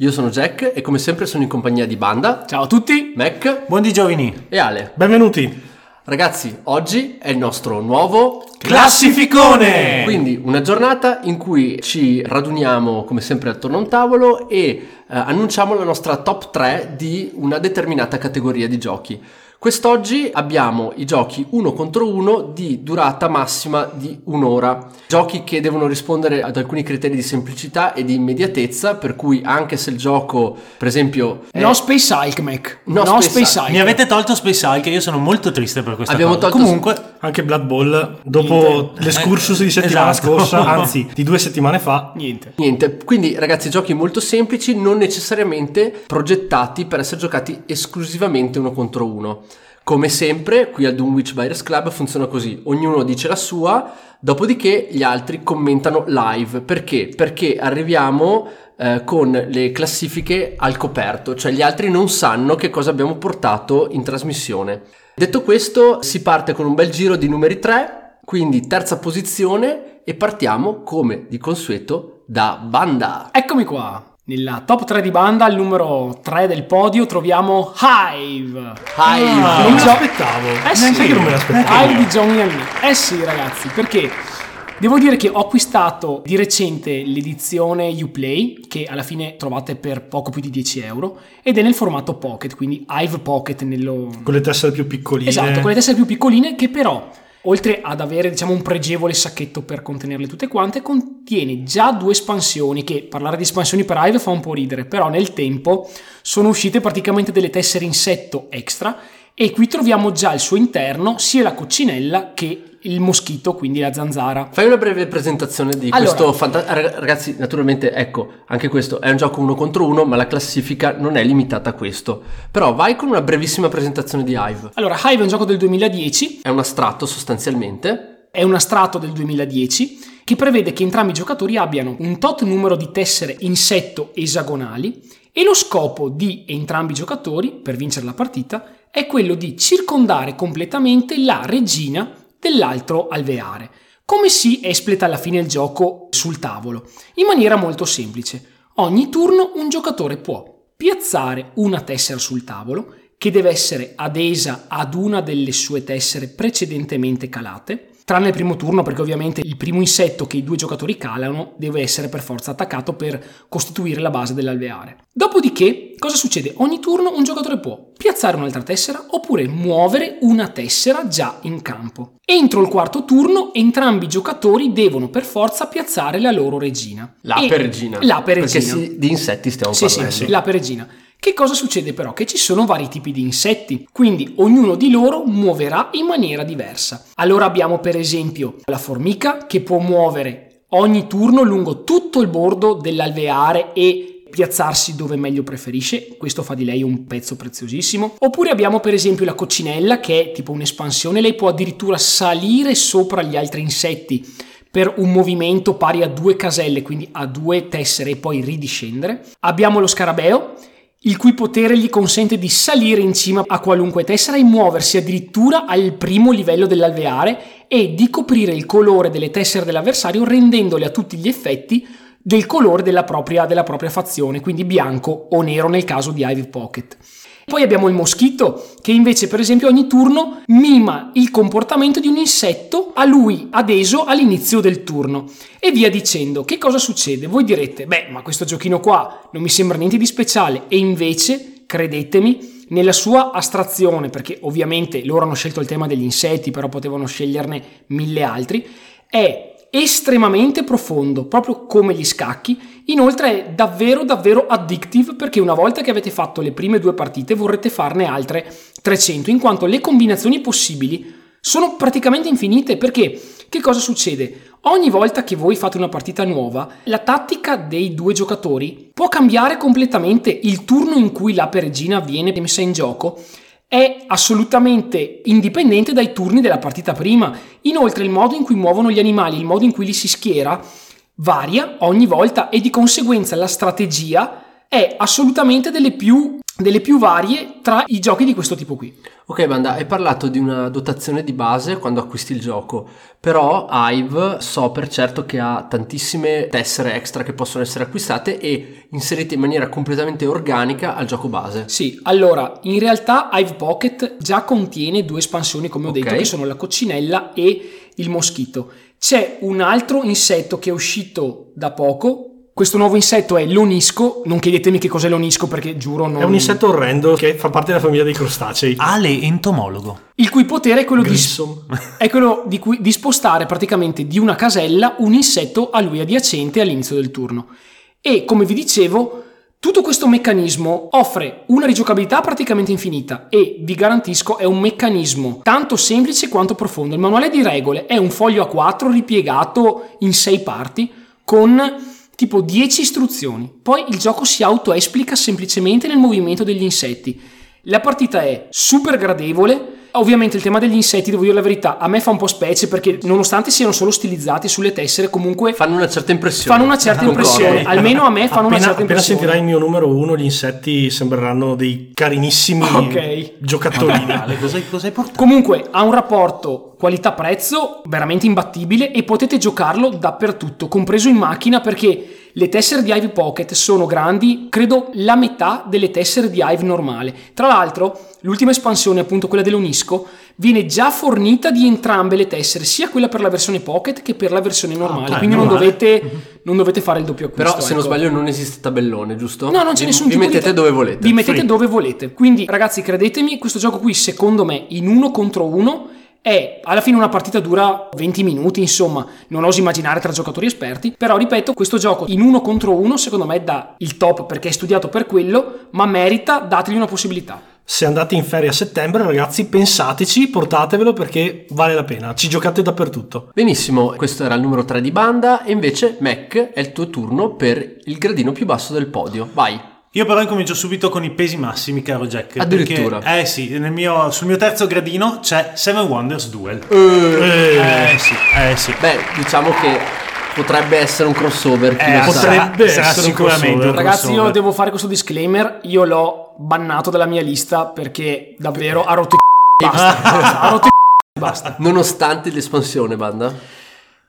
Io sono Jack e come sempre sono in compagnia di Banda, Ciao a tutti! Mac Buondì giovani, e Ale. benvenuti. Ragazzi, oggi è il nostro nuovo Classificone! Quindi una giornata in cui ci raduniamo come sempre attorno a un tavolo e eh, annunciamo la nostra top 3 di una determinata categoria di giochi. Quest'oggi abbiamo i giochi uno contro uno di durata massima di un'ora. Giochi che devono rispondere ad alcuni criteri di semplicità e di immediatezza, per cui anche se il gioco, per esempio... è- No Space Hulk, Mac. No No, Space Space, Hulk. Mi avete tolto Space Hulk e io sono molto triste per questa Abbiamo cosa. tolto- Comunque, Anche Blood Bowl, dopo Niente. l'escursus di settimana Esatto. scorsa, anzi di due settimane fa, Niente. Niente, quindi ragazzi giochi molto semplici, non necessariamente progettati per essere giocati esclusivamente uno contro uno. Come sempre, qui al Dunwich Buyers Club funziona così, ognuno dice la sua, dopodiché gli altri commentano live. Perché? Perché arriviamo eh, con le classifiche al coperto, cioè gli altri non sanno che cosa abbiamo portato in trasmissione. Detto questo, si parte con un bel giro di numeri 3, quindi terza posizione e partiamo come di consueto da banda. Eccomi qua. Nella top 3 di banda, al numero 3 del podio, troviamo Hive. Hive. Ah, non me l'aspettavo. Eh Neanche sì, io non me l'aspettavo. Hive di Johnny and Me. Eh sì, ragazzi, perché devo dire che ho acquistato di recente l'edizione Uplay, che alla fine trovate per poco più di 10 euro, ed è nel formato Pocket, quindi Hive Pocket nello, Con le tessere più piccoline. Esatto, con le tessere più piccoline che però, oltre ad avere diciamo un pregevole sacchetto per contenerle tutte quante, contiene già due espansioni che parlare di espansioni per Hive fa un po' ridere, però nel tempo sono uscite praticamente delle tessere insetto extra e qui troviamo già al suo interno sia la coccinella che il moschito, quindi la zanzara. Fai una breve presentazione di Allora. questo fantastico. Ragazzi, naturalmente, ecco, anche questo è un gioco uno contro uno, ma la classifica non è limitata a questo. Però vai con una brevissima presentazione di Hive. Allora, Hive è un gioco del 2010, È un astratto sostanzialmente. è un astratto del 2010 che prevede che entrambi i giocatori abbiano un tot numero di tessere insetto esagonali e lo scopo di entrambi i giocatori per vincere la partita è quello di circondare completamente la regina dell'altro alveare. Come si espleta alla fine il gioco sul tavolo? In maniera molto semplice. Ogni turno un giocatore può piazzare una tessera sul tavolo che deve essere adesa ad una delle sue tessere precedentemente calate, tranne il primo turno perché ovviamente il primo insetto che i due giocatori calano deve essere per forza attaccato per costituire la base dell'alveare. Dopodiché, cosa succede? Ogni turno un giocatore può piazzare un'altra tessera oppure muovere una tessera già in campo. Entro il quarto turno entrambi i giocatori devono per forza piazzare la loro regina. L'ape E- regina. L'ape Perché regina. sì, di insetti stiamo Sì, sì, parlando. sì, l'ape regina. Che cosa succede però? Che ci sono vari tipi di insetti, quindi ognuno di loro muoverà in maniera diversa. Allora abbiamo per esempio la formica che può muovere ogni turno lungo tutto il bordo dell'alveare e piazzarsi dove meglio preferisce, questo fa di lei un pezzo preziosissimo. Oppure abbiamo per esempio la coccinella che è tipo un'espansione, lei può addirittura salire sopra gli altri insetti per un movimento pari a due caselle, quindi a due tessere e poi ridiscendere. Abbiamo lo scarabeo, il cui potere gli consente di salire in cima a qualunque tessera e muoversi addirittura al primo livello dell'alveare e di coprire il colore delle tessere dell'avversario rendendole a tutti gli effetti del colore della propria, della propria fazione, quindi bianco o nero nel caso di Ivy Pocket. Poi abbiamo il moschito, che invece per esempio ogni turno mima il comportamento di un insetto a lui adeso all'inizio del turno. E via dicendo. Che cosa succede? Voi direte, beh, ma questo giochino qua non mi sembra niente di speciale. E invece, credetemi, nella sua astrazione, perché ovviamente loro hanno scelto il tema degli insetti, però potevano sceglierne mille altri, è estremamente profondo, proprio come gli scacchi. Inoltre è davvero davvero addictive perché una volta che avete fatto le prime due partite vorrete farne altre 300, in quanto le combinazioni possibili sono praticamente infinite perché che cosa succede? Ogni volta che voi fate una partita nuova, la tattica dei due giocatori può cambiare completamente il turno in cui l'ape regina viene messa in gioco è assolutamente indipendente dai turni della partita prima. Inoltre il modo in cui muovono gli animali, il modo in cui li si schiera, varia ogni volta e di conseguenza la strategia è assolutamente delle più, delle più varie tra i giochi di questo tipo qui. Ok, Banda, hai parlato di una dotazione di base quando acquisti il gioco, però Hive so per certo che ha tantissime tessere extra che possono essere acquistate e inserite in maniera completamente organica al gioco base. Sì, allora, in realtà Hive Pocket già contiene due espansioni, come ho Ok. detto, che sono la coccinella e il moschito. C'è un altro insetto che è uscito da poco. Questo nuovo insetto è l'onisco. Non chiedetemi che cos'è l'onisco perché giuro non... È un insetto orrendo che fa parte della famiglia dei crostacei. Ale entomologo. Il cui potere è quello, di, è quello di, cui- di spostare praticamente di una casella un insetto a lui adiacente all'inizio del turno. E come vi dicevo, tutto questo meccanismo offre una rigiocabilità praticamente infinita e vi garantisco è un meccanismo tanto semplice quanto profondo. Il manuale di regole è un foglio A4 ripiegato in 6 parti con tipo 10 istruzioni. Poi il gioco si autoesplica semplicemente nel movimento degli insetti. La partita è super gradevole. Ovviamente il tema degli insetti, devo dire la verità, a me fa un po' specie perché nonostante siano solo stilizzati sulle tessere, comunque Fanno una certa impressione. fanno una certa impressione. Almeno a me fanno una appena, certa appena impressione. sentirai il mio numero uno, gli insetti sembreranno dei carinissimi Ok. giocattolini. Cosa, cosa hai portato? Comunque ha un rapporto qualità-prezzo veramente imbattibile e potete giocarlo dappertutto, compreso in macchina perché le tessere di Hive Pocket sono grandi, credo la metà delle tessere di Hive normale. Tra l'altro, l'ultima espansione, appunto quella dell'Unisco, viene già fornita di entrambe le tessere, sia quella per la versione Pocket che per la versione normale. ok, quindi non dovete, non dovete fare il doppio acquisto. Però se non ecco. sbaglio non esiste tabellone, giusto? No, non c'è vi, nessun Vi tipo mettete di dove volete. Vi mettete Free. dove volete. Quindi, ragazzi, credetemi, questo gioco qui, secondo me, in uno contro uno, è alla fine una partita dura 20 minuti, insomma, non oso immaginare tra giocatori esperti. Però, ripeto, questo gioco in uno contro uno, secondo me, dà il top perché è studiato per quello, ma merita, dategli una possibilità. Se andate in ferie a settembre, ragazzi, pensateci, portatevelo perché vale la pena. Ci giocate dappertutto. Benissimo, questo era il numero 3 di banda e invece Mac è il tuo turno per il gradino più basso del podio. Vai. Io però incomincio subito con i pesi massimi, caro Jack. Addirittura. Perché, eh sì, nel mio- sul mio terzo gradino c'è Seven Wonders Duel. Eh sì, eh sì. Beh, diciamo che potrebbe essere un crossover. chi Eh, lo sa. potrebbe sarà, essere un sicuramente crossover. un Ragazzi, io crossover. devo fare questo disclaimer. Io l'ho bannato dalla mia lista perché davvero ha rotto i basta. ha rotto i basta. Nonostante l'espansione, banda.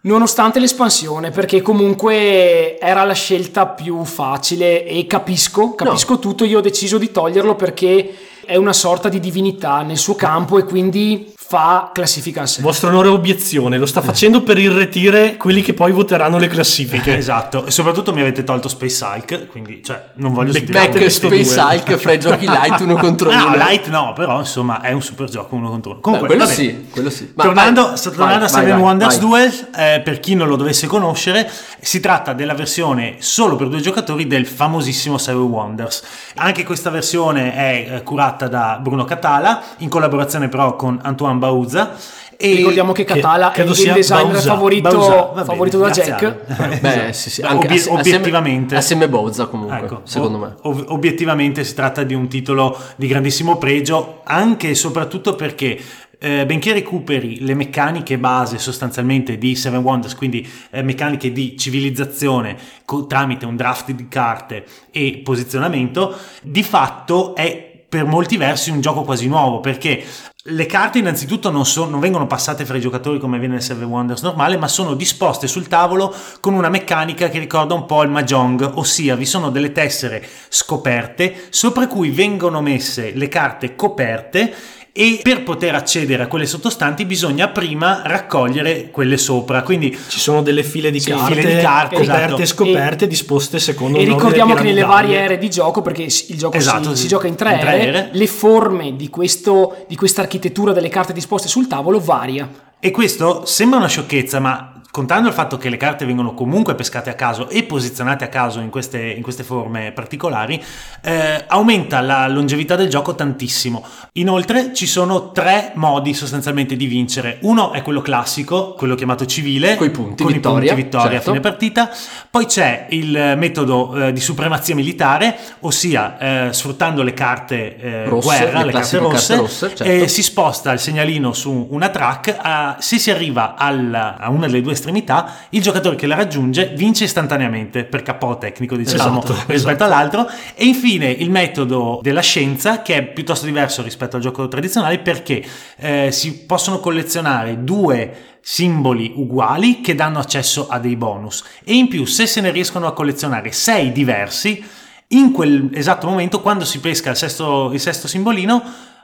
Nonostante l'espansione, perché comunque era la scelta più facile e capisco, capisco tutto, io ho deciso di toglierlo perché è una sorta di divinità nel suo campo e quindi fa classifica a sé. Vostro onore obiezione, lo sta facendo per irretire quelli che poi voteranno le classifiche. Esatto, e soprattutto mi avete tolto Space Hulk, quindi cioè, non voglio sentire Mac questo Space. Hulk fra i giochi light uno contro uno. No, light no, però insomma è un super gioco uno contro uno. Beh, Comunque, quello sì, quello sì. Ma tornando vai, tornando vai, a Seven vai, Wonders. Duel, eh, per chi non lo dovesse conoscere, si tratta della versione solo per due giocatori del famosissimo Seven Wonders. Anche questa versione è eh, curata da Bruno Catala, in collaborazione però con Antoine Bauza. E Ricordiamo che Catala è credo il designer Bauza. favorito, Bauza, bene, favorito da Jack. Beh, sì, sì, anche obi- ass- assieme- obiettivamente. Assieme Bozza comunque, Ecco, secondo me. ov- obiettivamente si tratta di un titolo di grandissimo pregio, anche e soprattutto perché eh, benché recuperi le meccaniche base sostanzialmente di Seven Wonders, quindi eh, meccaniche di civilizzazione co- tramite un draft di carte e posizionamento, di fatto è per molti versi un gioco quasi nuovo perché le carte innanzitutto non, so- non vengono passate fra i giocatori come avviene nel Seven Wonders normale, ma sono disposte sul tavolo con una meccanica che ricorda un po' il Mahjong, ossia vi sono delle tessere scoperte sopra cui vengono messe le carte coperte e per poter accedere a quelle sottostanti bisogna prima raccogliere quelle sopra. Quindi Ci sono delle file di Sì, carte, file di carte, coperte esatto. e scoperte disposte secondo E ricordiamo che nelle varie aree di gioco, perché il gioco Esatto, si, sì. si gioca in tre, In tre aree, aree. le forme di, questo, di questa architettura delle carte disposte sul tavolo varia. E questo sembra una sciocchezza, ma contando il fatto che le carte vengono comunque pescate a caso e posizionate a caso in queste, in queste forme particolari, eh, aumenta la longevità del gioco tantissimo. Inoltre ci sono tre modi sostanzialmente di vincere. Uno è quello classico, quello chiamato civile, Coi punti, con vittoria, i punti vittoria certo. a fine partita. Poi c'è il metodo eh, di supremazia militare, ossia eh, sfruttando le carte eh, Rosse, guerra, le le carte rosse, carte rosse, certo. e si sposta il segnalino su una track. a- se si arriva alla- a una delle due estremità, il giocatore che la raggiunge vince istantaneamente per KO tecnico, diciamo, Esatto, rispetto esatto. all'altro. E infine il metodo della scienza, che è piuttosto diverso rispetto al gioco tradizionale, perché eh, si possono collezionare due simboli uguali che danno accesso a dei bonus e in più se se ne riescono a collezionare sei diversi in quel esatto momento quando si pesca il sesto, il sesto simbolino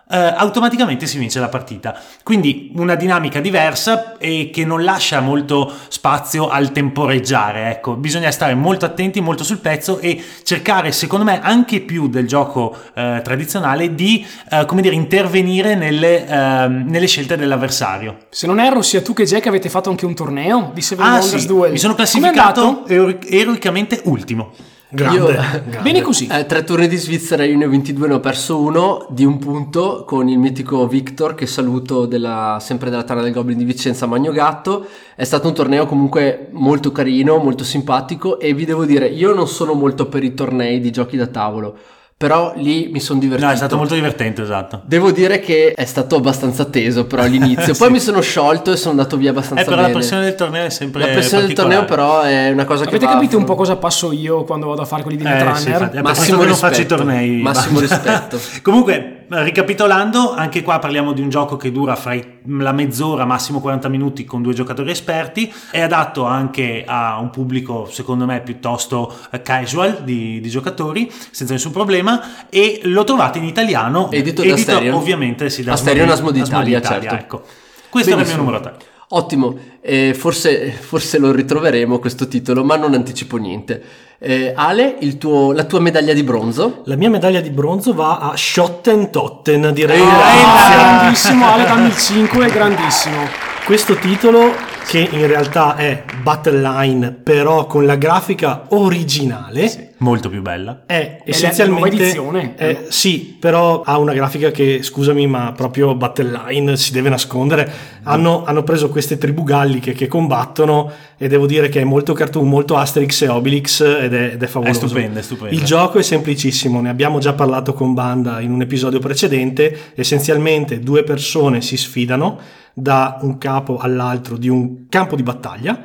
eh, automaticamente si vince la partita. Quindi una dinamica diversa e che non lascia molto spazio al temporeggiare ecco. Bisogna stare molto attenti molto sul pezzo e cercare secondo me anche più del gioco eh, tradizionale di eh, come dire intervenire nelle, ehm, nelle scelte dell'avversario. Se non erro, sia tu che Jack avete fatto anche un torneo di Seven Ah Wonders sì, Duel. mi sono classificato eroicamente ultimo. Grande, Io- grande. Bene così. Eh, tre turni di Svizzera, io ne ho 22, ne ho perso uno di un punto con il mitico Victor che saluto della, sempre della Tana del Goblin di Vicenza Magno Gatto. È stato un torneo comunque molto carino, molto simpatico e vi devo dire, io non sono molto per i tornei di giochi da tavolo, però lì mi sono divertito. No, è stato molto divertente, esatto. Devo dire che è stato abbastanza teso però all'inizio, Sì. poi mi sono sciolto e sono andato via abbastanza Eh, però bene. la pressione del torneo è sempre La pressione del torneo però è una cosa che Avete va capito a- un po' cosa passo io quando vado a fare quelli di Eh, sì, Netrunner? infatti, Massimo che non faccio i rispetto. tornei. Massimo rispetto. Comunque, ricapitolando, anche qua parliamo di un gioco che dura fra la mezz'ora, massimo 40 minuti con due giocatori esperti. È adatto anche a un pubblico, secondo me, piuttosto eh, casual di, di giocatori, senza nessun problema. E lo trovate in italiano, Edito da Asterion. ovviamente sì, da Asterion Asmodee- Asmodee Italia, certo. Ecco. Questo era il Benissimo. mio numero 3. Ottimo, Eh, forse, forse lo ritroveremo questo titolo, ma non anticipo niente. Eh, Ale, il tuo- la tua medaglia di bronzo? La mia medaglia di bronzo va a Schottentotten, direi. Ah, grandissimo, Ale dammi il 5, grandissimo. Questo titolo, che in realtà è Battle Line, però con la grafica originale, Molto più bella. è essenzialmente. nuova edizione. eh, sì, però ha una grafica che, scusami, ma proprio Battle Line si deve nascondere. Hanno, hanno preso queste tribù galliche che combattono e devo dire che è molto cartoon, molto Asterix e Obelix ed è, ed è favoloso. stupenda, è stupenda. Il gioco è semplicissimo, ne abbiamo già parlato con Banda in un episodio precedente. Essenzialmente due persone si sfidano da un capo all'altro di un campo di battaglia.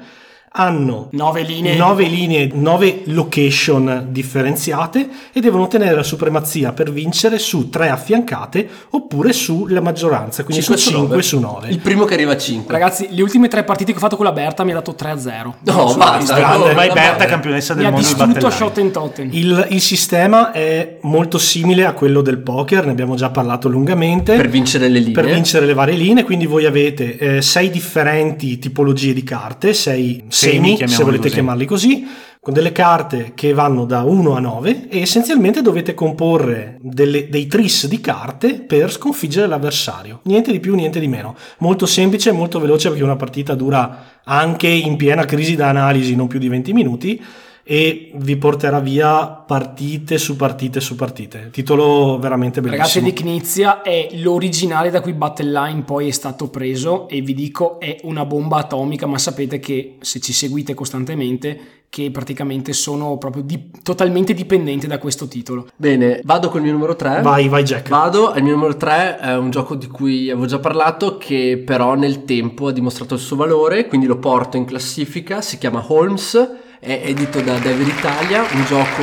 Hanno Nove linee. nove linee, nove location differenziate e devono ottenere la supremazia per vincere su tre affiancate oppure sulla maggioranza, quindi su 5 su 9. Il primo che arriva a 5. Ragazzi, le ultime tre partite che ho fatto con la Berta mi ha dato 3-0. no, Su- basta. grande. no, Vai no, Berta, no. campionessa del Mi ha mondo di distrutto Battle Line. Schottentotten. Il, il sistema è molto simile a quello del poker, ne abbiamo già parlato lungamente. Per vincere le linee. per vincere le varie linee, quindi voi avete eh, sei differenti tipologie di carte, sei semi, se chiamiamoli volete così. chiamarli così, con delle carte che vanno da 1 a 9 e essenzialmente dovete comporre delle- dei tris di carte per sconfiggere l'avversario. Niente di più, niente di meno. Molto semplice, molto veloce perché una partita dura anche in piena crisi da analisi, non più di 20 minuti e vi porterà via partite su partite su partite. Titolo veramente Ragazzi, bellissimo. di Knizia è l'originale da cui Battle Line poi è stato preso e vi dico è una bomba atomica, ma sapete che se ci seguite costantemente che praticamente sono proprio di- totalmente dipendente da questo titolo. Bene, vado col mio numero 3. Vai, vai Jack. Vado, il mio numero 3 è un gioco di cui avevo già parlato che però nel tempo ha dimostrato il suo valore, quindi lo porto in classifica, si chiama Holmes, è edito da Dever Italia, un gioco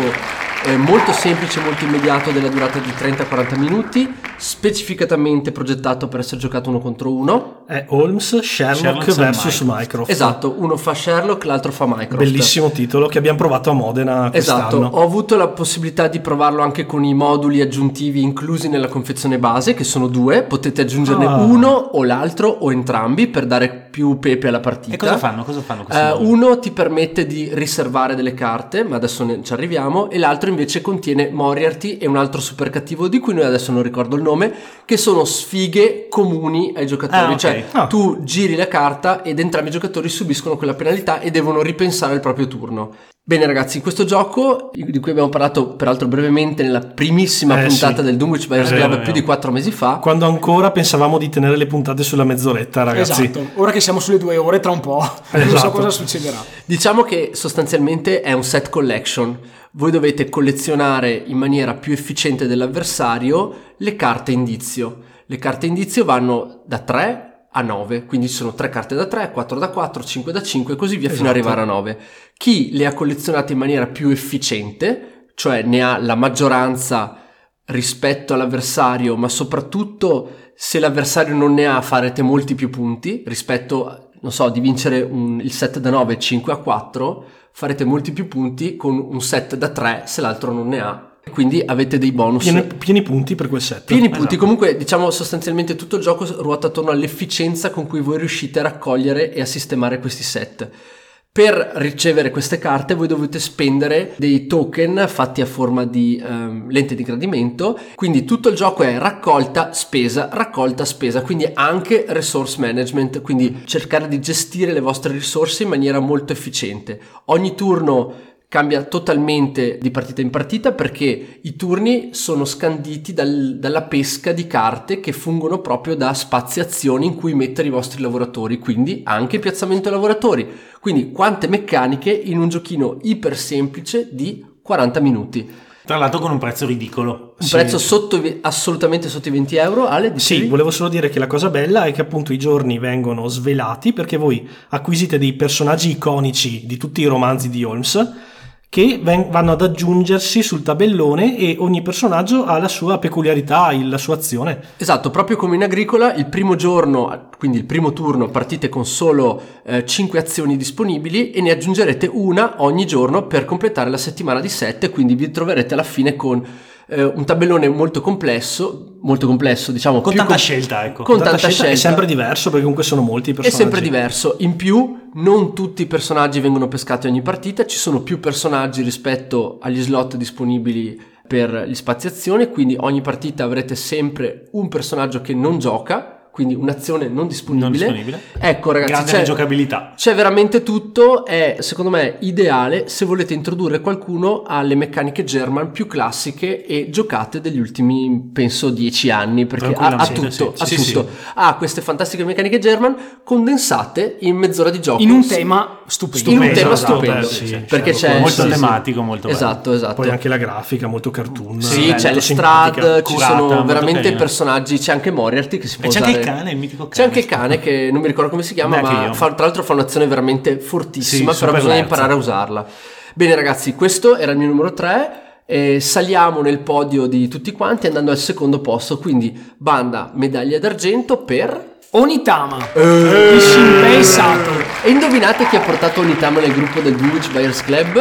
eh, molto semplice, molto immediato della durata di 30-40 minuti, specificatamente progettato per essere giocato uno contro uno. È Holmes Sherlock, Sherlock versus Mycroft. Mycroft. Esatto, uno fa Sherlock, l'altro fa Minecraft. Bellissimo titolo che abbiamo provato a Modena Esatto, quest'anno. ho avuto la possibilità di provarlo anche con i moduli aggiuntivi inclusi nella confezione base, che sono due, potete aggiungerne Ah. uno o l'altro o entrambi per dare più pepe alla partita. E cosa fanno? Cosa fanno questi moduli? uno ti permette di riservare delle carte, ma adesso ne- ci arriviamo, e l'altro invece contiene Moriarty e un altro super cattivo di cui noi adesso non ricordo il nome, che sono sfighe comuni ai giocatori. Ah, ok. Cioè, Ah. tu giri la carta ed entrambi i giocatori subiscono quella penalità e devono ripensare il proprio turno. Bene ragazzi, in questo gioco, di cui abbiamo parlato peraltro brevemente nella primissima Eh, puntata sì. del Dunwich Buyers Club più di quattro mesi fa, Quando ancora pensavamo di tenere le puntate sulla mezz'oretta, ragazzi. Esatto, ora che siamo sulle due ore, tra un po', non so Esatto. cosa succederà. Diciamo che sostanzialmente è un set collection. Voi dovete collezionare in maniera più efficiente dell'avversario le carte indizio. Le carte indizio vanno da 3 a 9, quindi ci sono 3 carte da 3, 4 da 4, 5 da 5 e così via fino ad Esatto. arrivare a 9. Chi le ha collezionate in maniera più efficiente, cioè ne ha la maggioranza rispetto all'avversario, ma soprattutto se l'avversario non ne ha farete molti più punti rispetto, non so, di vincere un- il set da 9 5 a 4, farete molti più punti con un set da 3 se l'altro non ne ha. Quindi avete dei bonus. Pieni, pieni punti per quel set. Pieni punti, comunque diciamo sostanzialmente tutto il gioco ruota attorno all'efficienza con cui voi riuscite a raccogliere e a sistemare questi set. Per ricevere queste carte voi dovete spendere dei token fatti a forma di ehm, lente di gradimento, quindi tutto il gioco è raccolta, spesa, raccolta, spesa, quindi anche resource management, quindi cercare di gestire le vostre risorse in maniera molto efficiente. Ogni turno cambia totalmente di partita in partita perché i turni sono scanditi dal- dalla pesca di carte che fungono proprio da spaziazioni in cui mettere i vostri lavoratori, quindi anche piazzamento lavoratori. Quindi quante meccaniche in un giochino iper semplice di 40 minuti. Tra l'altro con un prezzo ridicolo. Un prezzo sotto, assolutamente sotto i 20 euro. Ale, Sì, dicevi? volevo solo dire che la cosa bella è che appunto i giorni vengono svelati perché voi acquisite dei personaggi iconici di tutti i romanzi di Holmes che ven- vanno ad aggiungersi sul tabellone e ogni personaggio ha la sua peculiarità, il- la sua azione. Esatto, proprio come in agricola, il primo giorno, quindi il primo turno, partite con solo 5 azioni disponibili e ne aggiungerete una ogni giorno per completare la settimana di 7, quindi vi troverete alla fine con eh, un tabellone molto complesso, molto complesso, diciamo Con tanta com- scelta, ecco. Con Tanta tanta scelta scelta. È sempre diverso perché comunque sono molti i È personaggi. sempre diverso. In più, non tutti i personaggi vengono pescati ogni partita, ci sono più personaggi rispetto agli slot disponibili per gli spaziazioni, quindi ogni partita avrete sempre un personaggio che non gioca, quindi un'azione non disponibile. Non disponibile. Ecco ragazzi, Grande c'è, giocabilità. c'è veramente tutto, è secondo me ideale se volete introdurre qualcuno alle meccaniche German più classiche e giocate degli ultimi, penso, dieci anni, perché ha, ha tutto, sì. ha Sì, tutto. Ha queste fantastiche meccaniche German condensate in mezz'ora di gioco. In un Sì. tema stupendo. in un Stupendo, tema esatto, stupendo, eh, sì, sì, perché certo, c'è molto sì, sì. tematico, molto bello. esatto, esatto. Poi anche la grafica, molto cartoon. sì, bello, c'è le strade, ci sono veramente carina. personaggi, c'è anche Moriarty che si può E c'è anche il usare- cane, il mitico cane. C'è anche il cane che non mi ricordo come si chiama, Neanche ma fa- tra l'altro fa un'azione veramente fortissima, Sì, però bisogna lerza. imparare a usarla. Bene ragazzi, questo era il mio numero 3. E saliamo nel podio di tutti quanti andando al secondo posto, quindi banda medaglia d'argento per... Onitama Eh. di Shinpei Sato. E indovinate chi ha portato Onitama nel gruppo del Dunwich Buyers Club?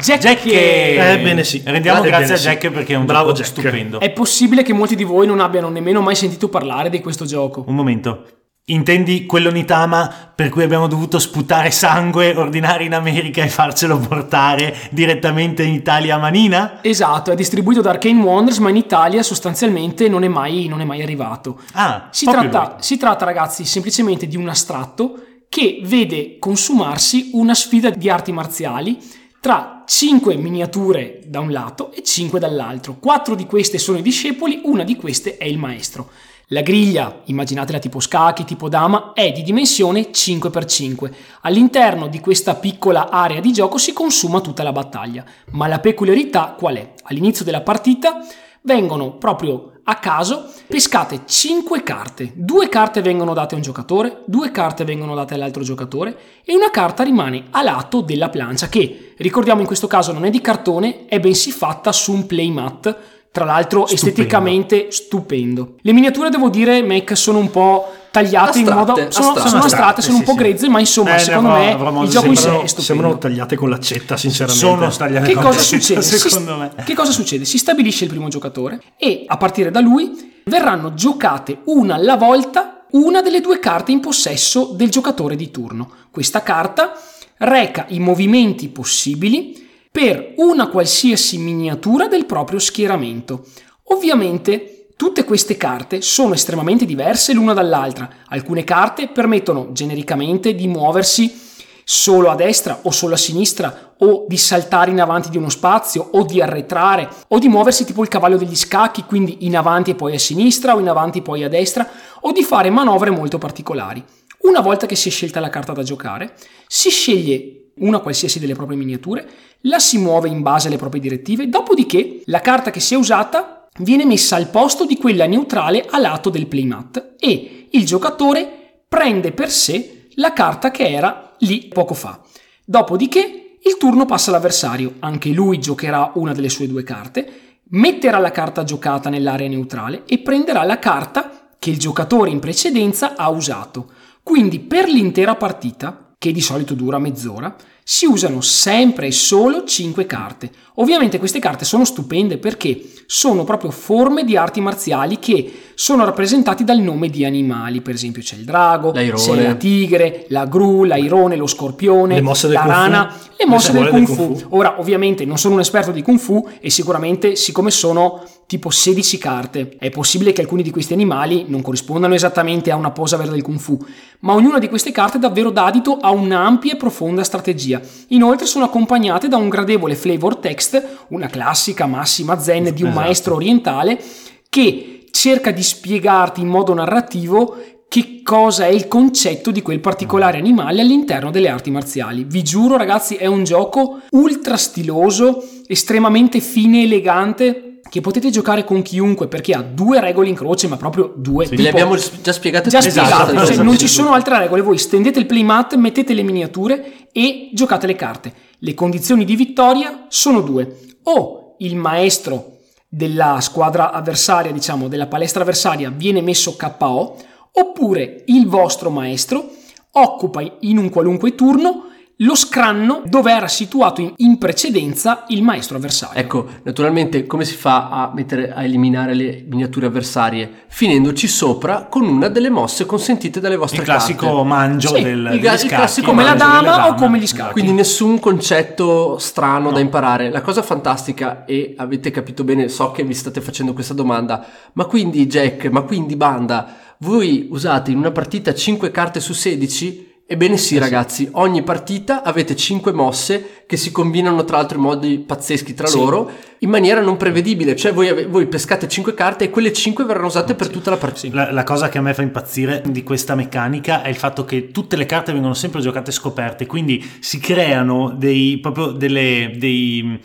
Jack, Jack Ebbene sì. Rendiamo Ebbene grazie a sì. Jack perché è un Bravo gioco Jack. stupendo. È possibile che molti di voi non abbiano nemmeno mai sentito parlare di questo gioco. Un momento. Intendi quell'onitama per cui abbiamo dovuto sputare sangue, ordinare in America e farcelo portare direttamente in Italia a manina? Esatto, è distribuito da Arcane Wonders, ma in Italia sostanzialmente non è mai, non è mai arrivato. Ah, Si tratta, si tratta, ragazzi, semplicemente di un astratto che vede consumarsi una sfida di arti marziali tra 5 miniature da un lato e 5 dall'altro. Quattro di queste sono i discepoli, una di queste è il maestro. La griglia, immaginatela tipo scacchi, tipo dama, è di dimensione 5x5. All'interno di questa piccola area di gioco si consuma tutta la battaglia. Ma la peculiarità qual è? All'inizio della partita vengono proprio a caso pescate 5 carte. Due carte vengono date a un giocatore, due carte vengono date all'altro giocatore e una carta rimane a lato della plancia che, ricordiamo in questo caso non è di cartone, è bensì fatta su un playmat, tra l'altro Stupendo. esteticamente stupendo. Le miniature devo dire, Mac, sono un po' tagliate in Astratte, modo... Sono, astratte. sono astratte, sono un sì, po' sì. grezze, ma insomma Eh, secondo avrò- me avrò il gioco in sé è stupendo. sembrano tagliate con l'accetta, sinceramente. Sono stagliate Che con cosa succede? Si- Secondo me. Che cosa succede? Si stabilisce il primo giocatore e a partire da lui verranno giocate una alla volta una delle due carte in possesso del giocatore di turno. Questa carta reca i movimenti possibili per una qualsiasi miniatura del proprio schieramento. Ovviamente Tutte queste carte sono estremamente diverse l'una dall'altra. Alcune carte permettono genericamente di muoversi solo a destra o solo a sinistra o di saltare in avanti di uno spazio o di arretrare o di muoversi tipo il cavallo degli scacchi, quindi in avanti e poi a sinistra o in avanti e poi a destra o di fare manovre molto particolari. Una volta che si è scelta la carta da giocare, si sceglie una qualsiasi delle proprie miniature, la si muove in base alle proprie direttive, dopodiché la carta che si è usata viene messa al posto di quella neutrale a lato del playmat e il giocatore prende per sé la carta che era lì poco fa. Dopodiché il turno passa all'avversario, anche lui giocherà una delle sue due carte, metterà la carta giocata nell'area neutrale e prenderà la carta che il giocatore in precedenza ha usato. Quindi per l'intera partita, che di solito dura mezz'ora, si usano sempre e solo 5 carte. Ovviamente queste carte sono stupende perché sono proprio forme di arti marziali che sono rappresentati dal nome di animali, per esempio c'è il drago, c'è la tigre, la gru, l'airone, lo scorpione, la rana, le mosse del kung fu. kung fu. Ora, ovviamente non sono un esperto di kung fu e sicuramente siccome sono tipo 16 carte, è possibile che alcuni di questi animali non corrispondano esattamente a una posa vera del kung fu, ma ognuna di queste carte davvero dà adito a un'ampia e profonda strategia. Inoltre sono accompagnate da un gradevole flavor text, una classica massima zen di un esatto. maestro orientale che cerca di spiegarti in modo narrativo che cosa è il concetto di quel particolare animale all'interno delle arti marziali. Vi giuro ragazzi è un gioco ultra stiloso, estremamente fine e elegante che potete giocare con chiunque perché ha due regole in croce, ma proprio due. Sì, tipo, le abbiamo già spiegate. Già spiegate, esatto, cioè non ci sono altre regole. Voi stendete il playmat, mettete le miniature e giocate le carte. Le condizioni di vittoria sono due. O il maestro della squadra avversaria, diciamo, della palestra avversaria viene messo KO, oppure il vostro maestro occupa in un qualunque turno lo scranno dove era situato in, precedenza il maestro avversario. Ecco, naturalmente come si fa a, mettere, a eliminare le miniature avversarie? Finendoci sopra con una delle mosse consentite dalle vostre il classico carte. mangio sì, del, il, il classico come la dama o come gli scacchi. Quindi nessun concetto strano no. da imparare. La cosa fantastica, e avete capito bene, so che vi state facendo questa domanda, ma quindi Jack, ma quindi banda, voi usate in una partita 5 carte su 16? Ebbene sì, eh ragazzi, ogni partita avete 5 mosse che si combinano tra l'altro in modi pazzeschi tra sì. loro in maniera non prevedibile, cioè voi, ave- voi, pescate 5 carte e quelle 5 verranno usate per tutta la partita. La, la, cosa che a me fa impazzire di questa meccanica è il fatto che tutte le carte vengono sempre giocate scoperte, quindi si creano dei, proprio delle, dei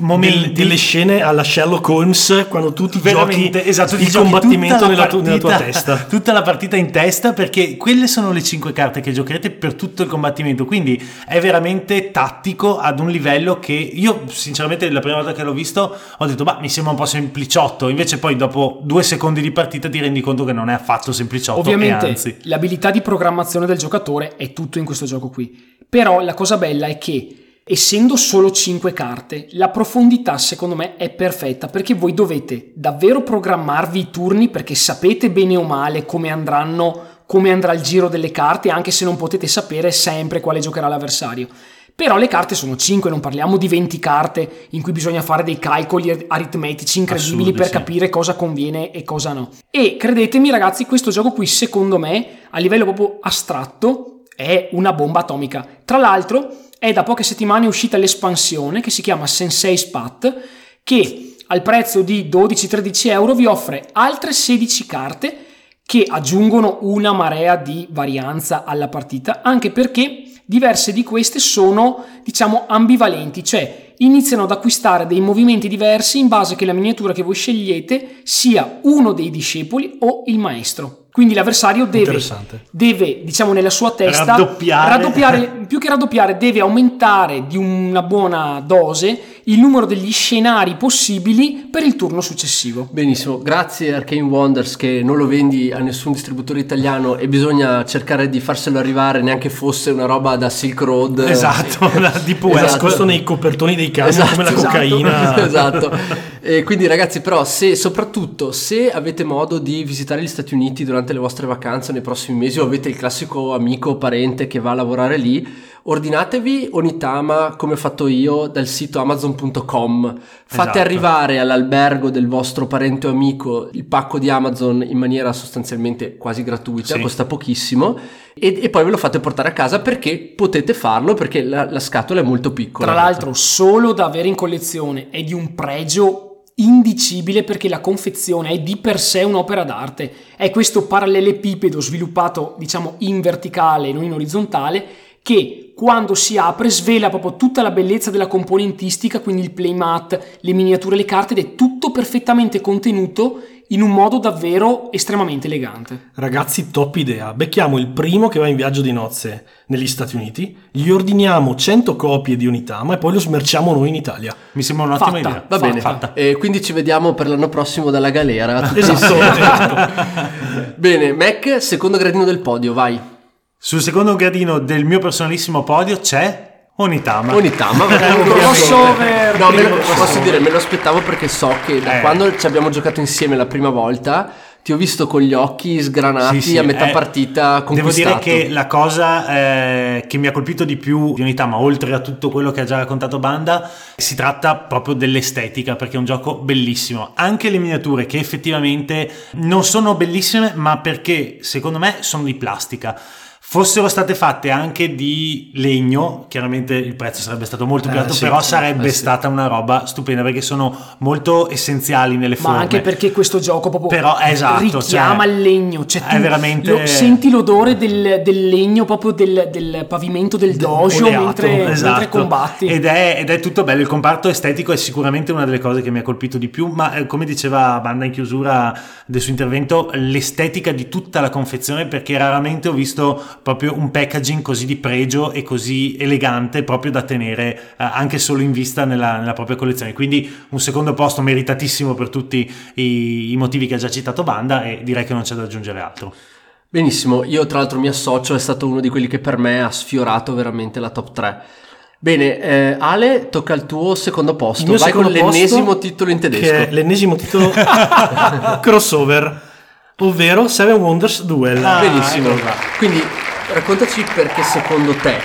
momenti delle scene alla Sherlock Holmes quando tu ti giochi esatto, il combattimento nella, partita, nella, tua testa. tutta la partita in testa perché quelle sono le cinque carte che giocherete per tutto il combattimento. Quindi è veramente tattico ad un livello che io sinceramente la prima volta che l'ho visto ho detto ma mi sembra un po' sempliciotto. Invece poi dopo due secondi di partita ti rendi conto che non è affatto sempliciotto ovviamente anzi. l'abilità di programmazione del giocatore è tutto in questo gioco qui. Però la cosa bella è che essendo solo 5 carte, la profondità secondo me è perfetta perché voi dovete davvero programmarvi i turni perché sapete bene o male come andranno come andrà il giro delle carte anche se non potete sapere sempre quale giocherà l'avversario. Però le carte sono 5, non parliamo di 20 carte in cui bisogna fare dei calcoli aritmetici incredibili Assurdi, per sì. capire cosa conviene e cosa no. E credetemi ragazzi, questo gioco qui secondo me a livello proprio astratto è una bomba atomica. Tra l'altro è da poche settimane uscita l'espansione che si chiama Sensei Spat che al prezzo di 12-13 euro vi offre altre 16 carte che aggiungono una marea di varianza alla partita anche perché diverse di queste sono diciamo ambivalenti cioè iniziano ad acquistare dei movimenti diversi in base che la miniatura che voi scegliete sia uno dei discepoli o il maestro quindi l'avversario deve, deve, diciamo, nella sua testa raddoppiare. raddoppiare, più che raddoppiare, deve aumentare di una buona dose il numero degli scenari possibili per il turno successivo. Benissimo, grazie Arcane Wonders che non lo vendi a nessun distributore italiano e bisogna cercare di farselo arrivare neanche fosse una roba da Silk Road. Esatto, di West, esatto. costano i copertoni dei casi esatto, come la esatto, cocaina. Esatto. E quindi ragazzi però se soprattutto se avete modo di visitare gli Stati Uniti durante le vostre vacanze nei prossimi mesi o avete il classico amico o parente che va a lavorare lì ordinatevi Onitama come ho fatto io dal sito amazon.com. Fate Esatto. arrivare all'albergo del vostro parente o amico il pacco di Amazon in maniera sostanzialmente quasi gratuita, Sì. costa pochissimo, e, e poi ve lo fate portare a casa perché potete farlo perché la, la scatola è molto piccola. Tra l'altro, solo da avere in collezione è di un pregio indicibile perché la confezione è di per sé un'opera d'arte. È questo parallelepipedo sviluppato, diciamo, in verticale, non in orizzontale, che quando si apre svela proprio tutta la bellezza della componentistica, quindi il playmat, le miniature, le carte, ed è tutto perfettamente contenuto in un modo davvero estremamente elegante. Ragazzi, top idea. Becchiamo il primo che va in viaggio di nozze negli Stati Uniti, gli ordiniamo 100 copie di Unitama e poi lo smerciamo noi in Italia. Mi sembra un'ottima Fatta. idea. Va bene, Fatta. E quindi ci vediamo per l'anno prossimo dalla galera. Esatto, esatto. Bene, Mac, secondo gradino del podio, vai. Sul secondo gradino del mio personalissimo podio c'è Onitama. Onitama, crossover, No, me lo, posso dire, me lo aspettavo perché so che da Eh. quando ci abbiamo giocato insieme la prima volta ti ho visto con gli occhi sgranati Sì, sì, a metà eh, partita Devo dire che la cosa eh, che mi ha colpito di più di Onitama, oltre a tutto quello che ha già raccontato Banda, si tratta proprio dell'estetica, perché è un gioco bellissimo. Anche le miniature, che effettivamente non sono bellissime, ma perché secondo me sono di plastica. Fossero state fatte anche di legno, chiaramente il prezzo sarebbe stato molto più Eh, alto, sì, però sarebbe eh, sì. stata una roba stupenda perché sono molto essenziali nelle Ma forme. anche perché questo gioco proprio Però, esatto, richiama cioè, il legno. Cioè, è veramente- lo- senti l'odore del, del legno proprio del, del pavimento del dojo oleato, mentre, esatto. mentre combatti. Ed è, ed è tutto bello. Il comparto estetico è sicuramente una delle cose che mi ha colpito di più. Ma eh, come diceva Banda in chiusura del suo intervento, l'estetica di tutta la confezione, perché raramente ho visto proprio un packaging così di pregio e così elegante, proprio da tenere eh, anche solo in vista nella, nella propria collezione. Quindi un secondo posto meritatissimo per tutti i, i motivi che ha già citato Banda, e direi che non c'è da aggiungere altro. Benissimo, io tra l'altro mi associo, è stato uno di quelli che per me ha sfiorato veramente la top 3. Bene, eh, Ale, tocca al tuo secondo Il posto. mio Vai con secondo posto, l'ennesimo titolo in Che è tedesco. l'ennesimo titolo crossover, ovvero Seven Wonders Duel. Ah, Benissimo. ecco. Quindi raccontaci perché secondo te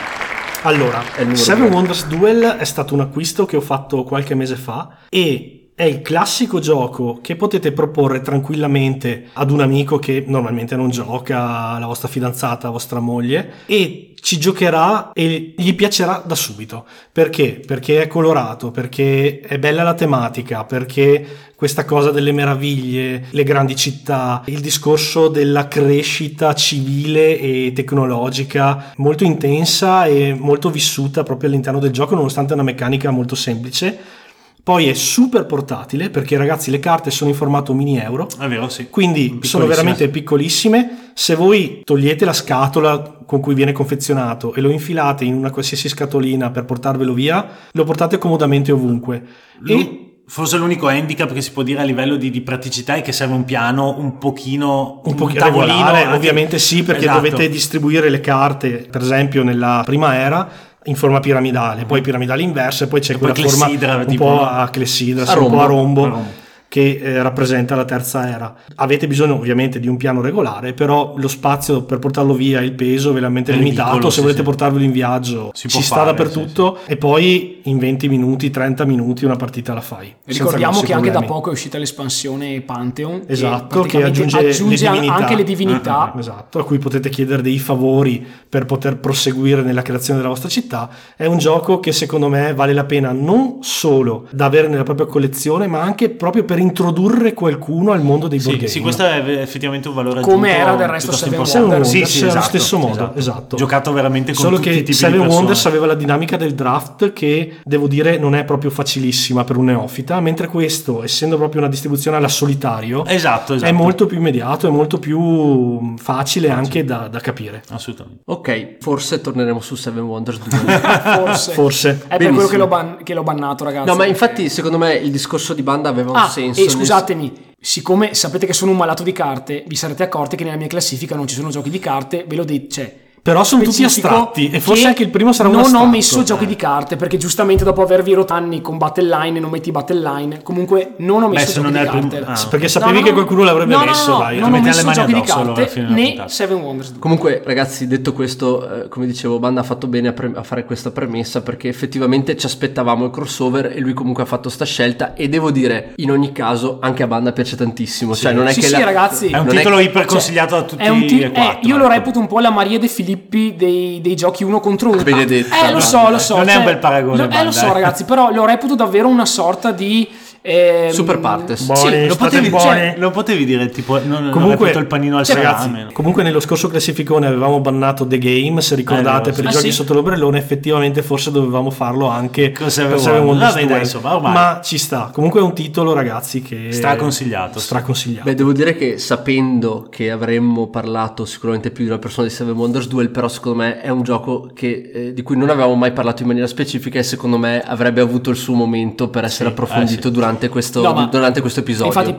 Allora, Seven. Wonders Duel è stato un acquisto che ho fatto qualche mese fa e è il classico gioco che potete proporre tranquillamente ad un amico che normalmente non gioca, la vostra fidanzata, la vostra moglie, e ci giocherà e gli piacerà da subito. Perché? Perché è colorato, perché è bella la tematica, perché questa cosa delle meraviglie, le grandi città, il discorso della crescita civile e tecnologica molto intensa e molto vissuta proprio all'interno del gioco, nonostante una meccanica molto semplice. Poi è super portatile perché ragazzi le carte sono in formato mini euro, È vero, sì. quindi sono veramente piccolissime. Se voi togliete la scatola con cui viene confezionato e lo infilate in una qualsiasi scatolina per portarvelo via, lo portate comodamente ovunque. E Lu- Forse l'unico handicap che si può dire a livello di, di praticità è che serve un piano un pochino un po' tavolino regolare, ovviamente sì, perché Esatto. dovete distribuire le carte, per esempio nella prima era in forma piramidale, poi piramidale inversa e poi c'è E poi quella forma clessidra, un tipo, po' a clessidra, A sì, un po' a rombo. rombo, A rombo. Che eh, rappresenta la terza era. Avete bisogno ovviamente di un piano regolare, però lo spazio per portarlo via, il peso è veramente È limitato, ridicolo, se sì, volete sì. portarvelo in viaggio Si ci sta fare, dappertutto e poi in 20 minuti, 30 minuti una partita la fai. Ricordiamo che anche da problemi. poco è uscita l'espansione Pantheon. Esatto, che praticamente aggiunge le divinità. anche le divinità. Esatto, a cui potete chiedere dei favori per poter proseguire nella creazione della vostra città. È un gioco che secondo me vale la pena non solo da avere nella propria collezione, ma anche proprio per introdurre qualcuno al mondo dei board Sì, game. sì, questo è effettivamente un valore Come aggiunto era del resto Seven. Wonders. Sì, Seven sì, Wonders, esatto, allo stesso modo, esatto. Giocato veramente con Solo tutti i che tipi Seven di persone. Wonders aveva la dinamica del draft che devo dire non è proprio facilissima per un neofita, mentre questo, essendo proprio una distribuzione alla solitario, Esatto, esatto. è molto più immediato, è molto più facile anche da, da capire. Assolutamente. Ok, forse torneremo su Seven Wonders 2. Forse. Forse. È per Benissimo. quello che l'ho, ban- che l'ho bannato, ragazzi. no, ma infatti secondo me il discorso di banda aveva un Ah, senso. e scusatemi, siccome sapete che sono un malato di carte, vi sarete accorti che nella mia classifica non ci sono giochi di carte, ve lo dico, cioè, Però sono tutti astratti e forse che anche il primo sarà un Non astratto. ho messo giochi di carte perché giustamente dopo avervi anni con Battle Line non metti Battle Line. Comunque non ho Beh, messo se giochi di carte. ah. Perché sapevi no, che no. qualcuno l'avrebbe no, messo, no, vai. non ho Metti messo alle mani giochi di carte né puntata. Seven Wonders 2. Comunque, ragazzi, detto questo, eh, come dicevo, Banda ha fatto bene a, pre- a fare questa premessa perché effettivamente ci aspettavamo il crossover e lui comunque ha fatto sta scelta e devo dire, in ogni caso, anche a Banda piace tantissimo. Cioè, non è Sì, che sì, la- ragazzi. È un non è- titolo iper consigliato a tutti È un ti- e quattro. eh, io lo ecco. reputo un po' la Maria De Filippi dei, dei giochi uno contro uno. Benedetta. Eh, lo so, lo so. Non è cioè, un bel paragone, lo- eh, lo so, ragazzi, però lo reputo davvero una sorta di. Ehm, Super partes. Sì, Lo potevi, cioè, lo potevi dire tipo non, non Comunque, il panino al cioè, salame. Comunque nello scorso classificone avevamo bannato The Game, se ricordate, Eh, per i ah, giochi sì. sotto l'ombrellone, effettivamente forse dovevamo farlo anche Con Seven per Seven Wonders. Wonders Vabbè, 2. dai, insomma, ormai. Ma ci sta. Comunque è un titolo, ragazzi, che Straconsigliato, sì. Straconsigliato. Beh, devo dire che sapendo che avremmo parlato sicuramente più di una persona di Seven Wonders Duel, però secondo me è un gioco che, eh, di cui non avevamo mai parlato in maniera specifica e secondo me avrebbe avuto il suo momento per essere approfondito eh, sì. durante, questo, No, durante questo episodio. Infatti,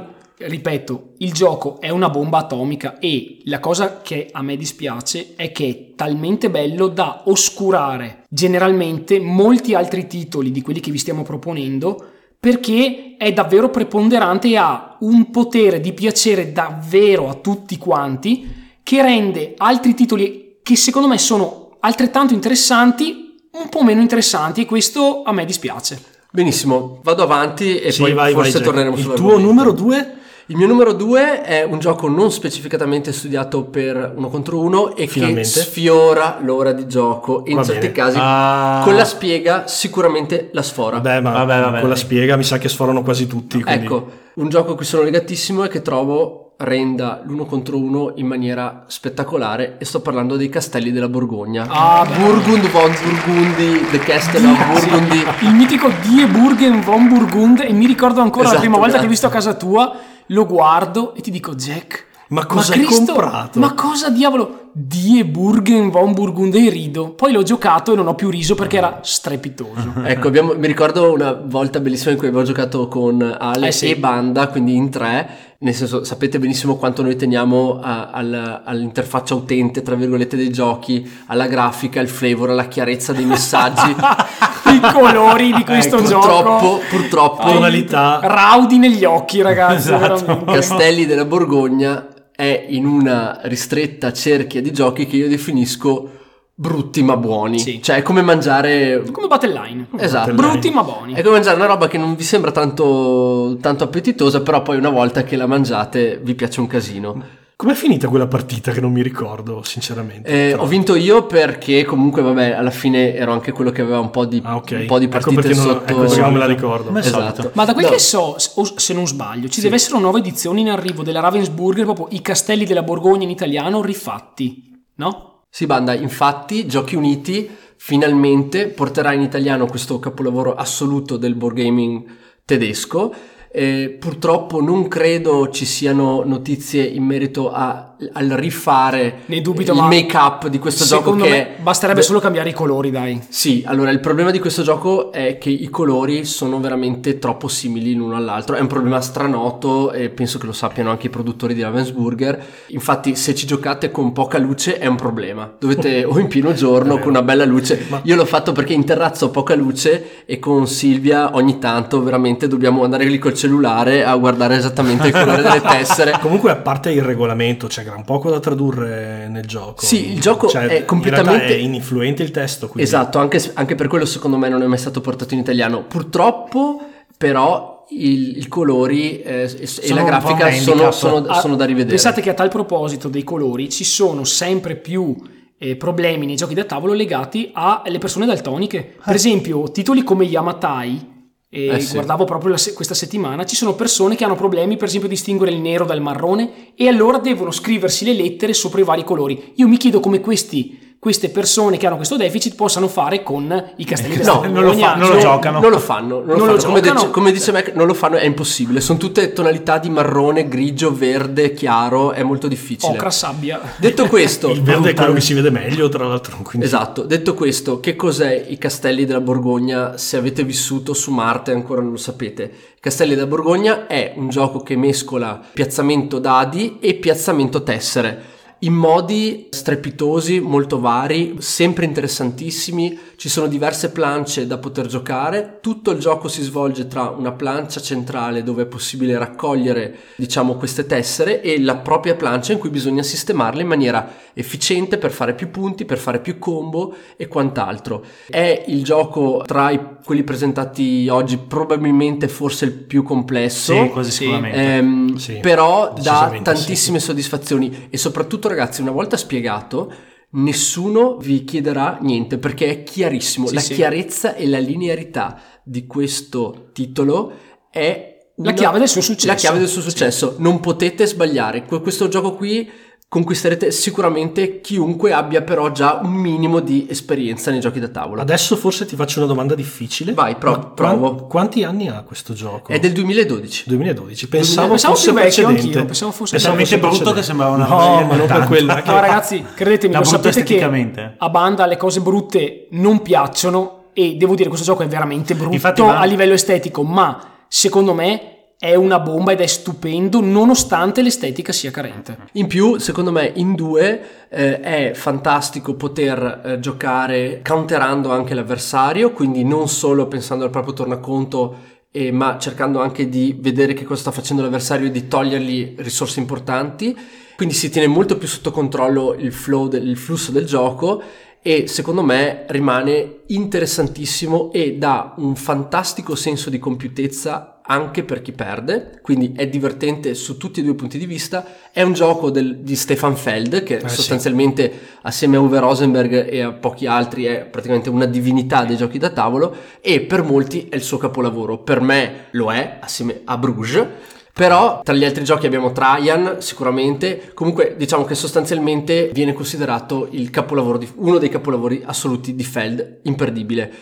ripeto, il gioco è una bomba atomica e la cosa che a me dispiace è che è talmente bello da oscurare generalmente molti altri titoli di quelli che vi stiamo proponendo perché è davvero preponderante e ha un potere di piacere davvero a tutti quanti che rende altri titoli che secondo me sono altrettanto interessanti un po' meno interessanti e questo a me dispiace. Benissimo, vado avanti e Sì, poi vai, vai, forse Jack. torneremo Il tuo numero 2? Il mio numero 2 è un gioco non specificatamente studiato per uno contro uno e Finalmente. che sfiora l'ora di gioco e in Va certi bene. casi Ah. con la spiega sicuramente la sfora. Vabbè, ma Vabbè, vabbè, con la spiega mi sa che sforano quasi tutti. quindi- Ecco, un gioco a cui sono legatissimo e che trovo renda l'uno contro uno in maniera spettacolare e sto parlando dei castelli della Borgogna. Ah. Burgund von Burgundi, The Castle of Burgundy. il mitico Die Burgen von Burgund e mi ricordo ancora la Esatto, prima volta che grazie. l'ho visto a casa tua lo guardo e ti dico Jack Ma cosa hai comprato? ma cosa diavolo Die Burgen von Burgund e rido poi l'ho giocato e non ho più riso perché era strepitoso Ecco, abbiamo- mi ricordo una volta bellissima in cui avevo giocato con Ale Eh sì. e Banda, quindi in tre, nel senso sapete benissimo quanto noi teniamo a- al- all'interfaccia utente, tra virgolette, dei giochi, alla grafica, al flavor, alla chiarezza dei messaggi. i colori di questo Ecco, gioco purtroppo, purtroppo, Tonalità. raudi negli occhi ragazzi Esatto. Castelli della Borgogna è in una ristretta cerchia di giochi che io definisco brutti ma buoni. Sì. Cioè è come mangiare... come Battle Esatto. brutti ma buoni È come mangiare una roba che non vi sembra tanto, tanto appetitosa, però poi una volta che la mangiate vi piace un casino. Com'è finita quella partita che non mi ricordo, sinceramente? Eh, ho vinto io perché comunque, vabbè, alla fine ero anche quello che aveva un po' di, Ah, ok. un po' di Ecco partite perché non- sotto. ecco perché non me la ricordo. Al Esatto. solito. Ma da quel No. che so, se non sbaglio, ci deve essere una nuova edizione in arrivo della Ravensburger, proprio i castelli della Borgogna in italiano rifatti, no? Sì, banda, infatti, Giochi Uniti finalmente porterà in italiano questo capolavoro assoluto del board gaming tedesco. Eh, purtroppo non credo ci siano notizie in merito a- al rifare Ne dubito, il ma make-up di questo gioco che basterebbe Beh, solo cambiare i colori, dai. Sì, allora il problema di questo gioco è che i colori sono veramente troppo simili l'uno all'altro. È un problema stranoto e penso che lo sappiano anche i produttori di Ravensburger. Infatti, se ci giocate con poca luce è un problema. Dovete o in pieno giorno con una bella luce. Io l'ho fatto perché in terrazzo ho poca luce e con Silvia ogni tanto veramente dobbiamo andare lì col cellulare a guardare esattamente il colore delle tessere. Comunque, a parte il regolamento, c'è gran poco da tradurre nel gioco. Sì, il gioco Cioè, è in completamente- realtà è ininfluente il testo. Quindi... Esatto, anche, anche per quello secondo me non è mai stato portato in italiano. Purtroppo, però, il- i colori eh, e- la grafica sono, sono- Ah, sono da rivedere. Pensate che a tal proposito dei colori ci sono sempre più eh, problemi nei giochi da tavolo legati alle persone daltoniche. Per esempio, titoli come Yamatai. E Eh sì. guardavo proprio se- questa settimana, ci sono persone che hanno problemi per esempio a distinguere il nero dal marrone e allora devono scriversi le lettere sopra i vari colori. Io mi chiedo come questi, queste persone che hanno questo deficit possano fare con i castelli della No, non lo fa- non lo Cioè, giocano. Non lo fanno, non lo Non lo fanno. Come, dice, come dice Mac, non lo fanno, è impossibile. Sono tutte tonalità di marrone, grigio, verde, chiaro, è molto difficile. Ocra sabbia. Detto questo, Il verde è quello che si vede meglio, tra l'altro. Quindi... Esatto, detto questo, che cos'è i Castelli della Borgogna? Se avete vissuto su Marte ancora non lo sapete. Castelli della Borgogna è un gioco che mescola piazzamento dadi e piazzamento tessere. In modi strepitosi, molto vari, sempre interessantissimi, ci sono diverse plance da poter giocare, tutto il gioco si svolge tra una plancia centrale dove è possibile raccogliere diciamo queste tessere e la propria plancia in cui bisogna sistemarle in maniera efficiente per fare più punti, per fare più combo e quant'altro. È il gioco tra i, quelli presentati oggi probabilmente forse il più complesso. Sì, quasi sicuramente. Ehm, Sì, però dà tantissime soddisfazioni e soprattutto ragazzi una volta spiegato nessuno vi chiederà niente perché è chiarissimo Sì, la sì. chiarezza e la linearità di questo titolo è La chiave del suo successo. la chiave del suo successo non potete sbagliare Que- questo gioco qui conquisterete sicuramente chiunque abbia però già un minimo di esperienza nei giochi da tavolo Adesso forse ti faccio una domanda difficile. Vai, pro- provo. quanti anni ha questo gioco? è del 2012 2012. Pensavo, Pensavo fosse vecchio precedente. anch'io, pensavo fosse Pensavo talmente fosse brutto che sembrava una No, ma non per quella. No, ragazzi, credetemi, lo sapete che a banda le cose brutte non piacciono e devo dire questo gioco è veramente brutto Infatti, ma- a livello estetico, ma secondo me è una bomba ed è stupendo nonostante l'estetica sia carente. In più, secondo me, in due eh, è fantastico poter eh, giocare counterando anche l'avversario, quindi non solo pensando al proprio tornaconto, eh, ma cercando anche di vedere che cosa sta facendo l'avversario e di togliergli risorse importanti. Quindi si tiene molto più sotto controllo il flow, del, il flusso del gioco e secondo me rimane interessantissimo e dà un fantastico senso di compiutezza anche per chi perde, quindi è divertente su tutti e due i punti di vista. È un gioco del- di Stefan Feld che sì. sostanzialmente assieme a Uwe Rosenberg e a pochi altri è praticamente una divinità dei giochi da tavolo e per molti è il suo capolavoro. Per me lo è, assieme a Bruges. Però tra gli altri giochi abbiamo Traian sicuramente, comunque diciamo che sostanzialmente viene considerato il capolavoro di, uno dei capolavori assoluti di Feld, imperdibile.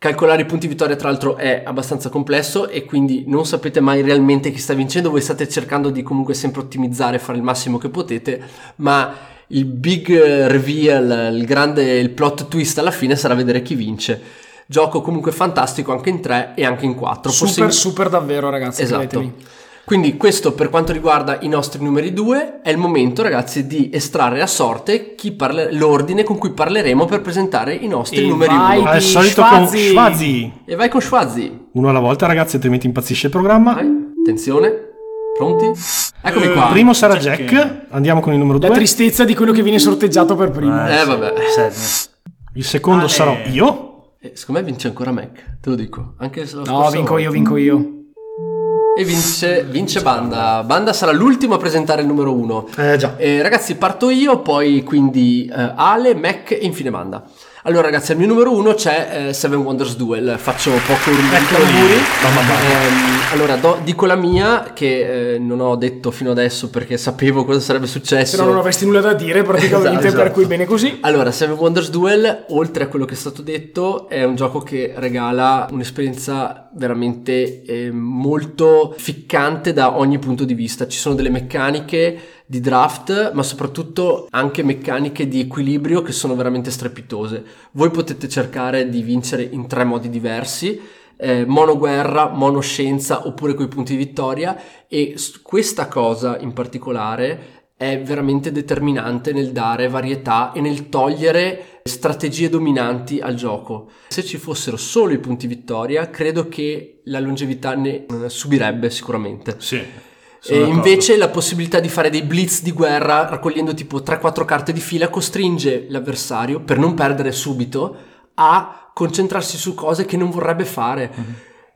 Calcolare i punti vittoria tra l'altro è abbastanza complesso e quindi non sapete mai realmente chi sta vincendo, voi state cercando di comunque sempre ottimizzare, fare il massimo che potete, ma il big reveal, il grande il plot twist alla fine sarà vedere chi vince. Gioco comunque fantastico anche in 3 e anche in 4. Super, super davvero, ragazzi. Esatto. credetemi. Quindi questo per quanto riguarda i nostri numeri 2 è il momento ragazzi di estrarre a sorte chi parla- l'ordine con cui parleremo per presentare i nostri E numeri vai 1. Al di solito Schwazzi. con Schwazzi. E vai con Schwazzi. Uno alla volta, ragazzi, altrimenti impazzisce il programma. Vai, attenzione, pronti? Eccomi qua. Il primo sarà Jack. Jack. Andiamo con il numero La 2. tristezza di quello che viene sorteggiato per primo. Eh vabbè. Sadness. Il secondo Ah, sarò eh. io. Eh, secondo me vince ancora Mac, te lo dico. Anche se la No, vinco volta. io, vinco io. E vince, vince Banda. Banda sarà l'ultimo a presentare il numero 1. Eh già. Eh, ragazzi, parto io, poi quindi eh, Ale, Mac e infine Banda. Allora, ragazzi, al mio numero uno c'è eh, Seven Wonders Duel. Faccio poco rumori. Ehm, allora, do- dico la mia, che eh, non ho detto fino adesso perché sapevo cosa sarebbe successo. Se no non avresti nulla da dire praticamente, Esatto, esatto. per cui bene così. Allora, Seven Wonders Duel, oltre a quello che è stato detto, è un gioco che regala un'esperienza veramente eh, molto ficcante da ogni punto di vista. Ci sono delle meccaniche di draft, ma soprattutto anche meccaniche di equilibrio che sono veramente strepitose. Voi potete cercare di vincere in tre modi diversi. Eh, monoguerra, monoscienza oppure coi punti di vittoria e questa cosa in particolare è veramente determinante nel dare varietà e nel togliere strategie dominanti al gioco. Se ci fossero solo i punti vittoria, credo che la longevità ne subirebbe sicuramente. Sì. E d'accordo. invece la possibilità di fare dei blitz di guerra raccogliendo tipo 3-4 carte di fila costringe l'avversario, per non perdere subito, a concentrarsi su cose che non vorrebbe fare.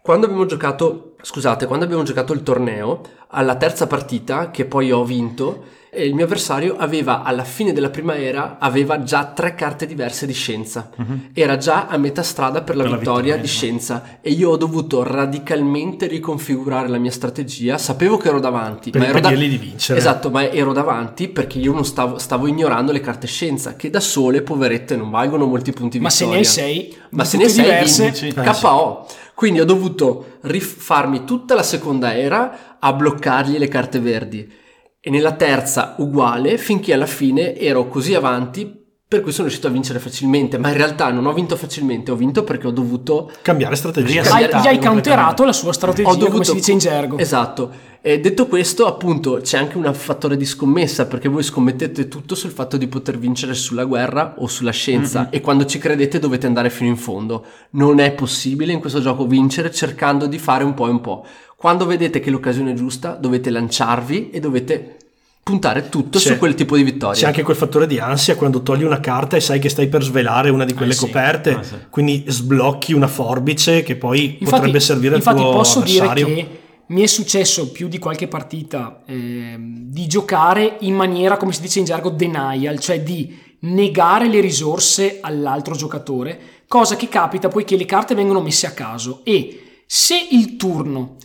Quando abbiamo giocato, scusate, quando abbiamo giocato il torneo, alla terza partita, che poi ho vinto, eh, il mio avversario aveva alla fine della prima era aveva già tre carte diverse di scienza. Era già a metà strada per la Per la vittoria vittoria, di no? scienza e io ho dovuto radicalmente riconfigurare la mia strategia. Sapevo che ero davanti, Per ma ero da- di vincere. Esatto, ma ero davanti perché io non stavo, stavo ignorando le carte scienza, che da sole, poverette, non valgono molti punti Ma se vittoria. ne hai sei, Ma se ne Eh, sì. KO. Quindi ho dovuto rifarmi tutta la seconda era a bloccargli le carte verdi. E nella terza uguale, finché alla fine ero così avanti per cui sono riuscito a vincere facilmente, ma in realtà non ho vinto facilmente, ho vinto perché ho dovuto Cambiare strategia. Hai- gli hai counterato la sua strategia, ho dovuto come si dice in gergo. Esatto. E detto questo, appunto, c'è anche un fattore di scommessa perché voi scommettete tutto sul fatto di poter vincere sulla guerra o sulla scienza e quando ci credete dovete andare fino in fondo. Non è possibile in questo gioco vincere cercando di fare un po' e un po'. Quando vedete che l'occasione è giusta, dovete lanciarvi e dovete puntare tutto C'è- su quel tipo di vittoria. C'è anche quel fattore di ansia quando togli una carta e sai che stai per svelare una di quelle sì. coperte, Ah, sì. quindi sblocchi una forbice che poi Infatti, potrebbe servire al tuo posso avversario. dire che mi è successo più di qualche partita ehm, di giocare in maniera, come si dice in gergo, denial, cioè di negare le risorse all'altro giocatore, cosa che capita poiché le carte vengono messe a caso e se il turno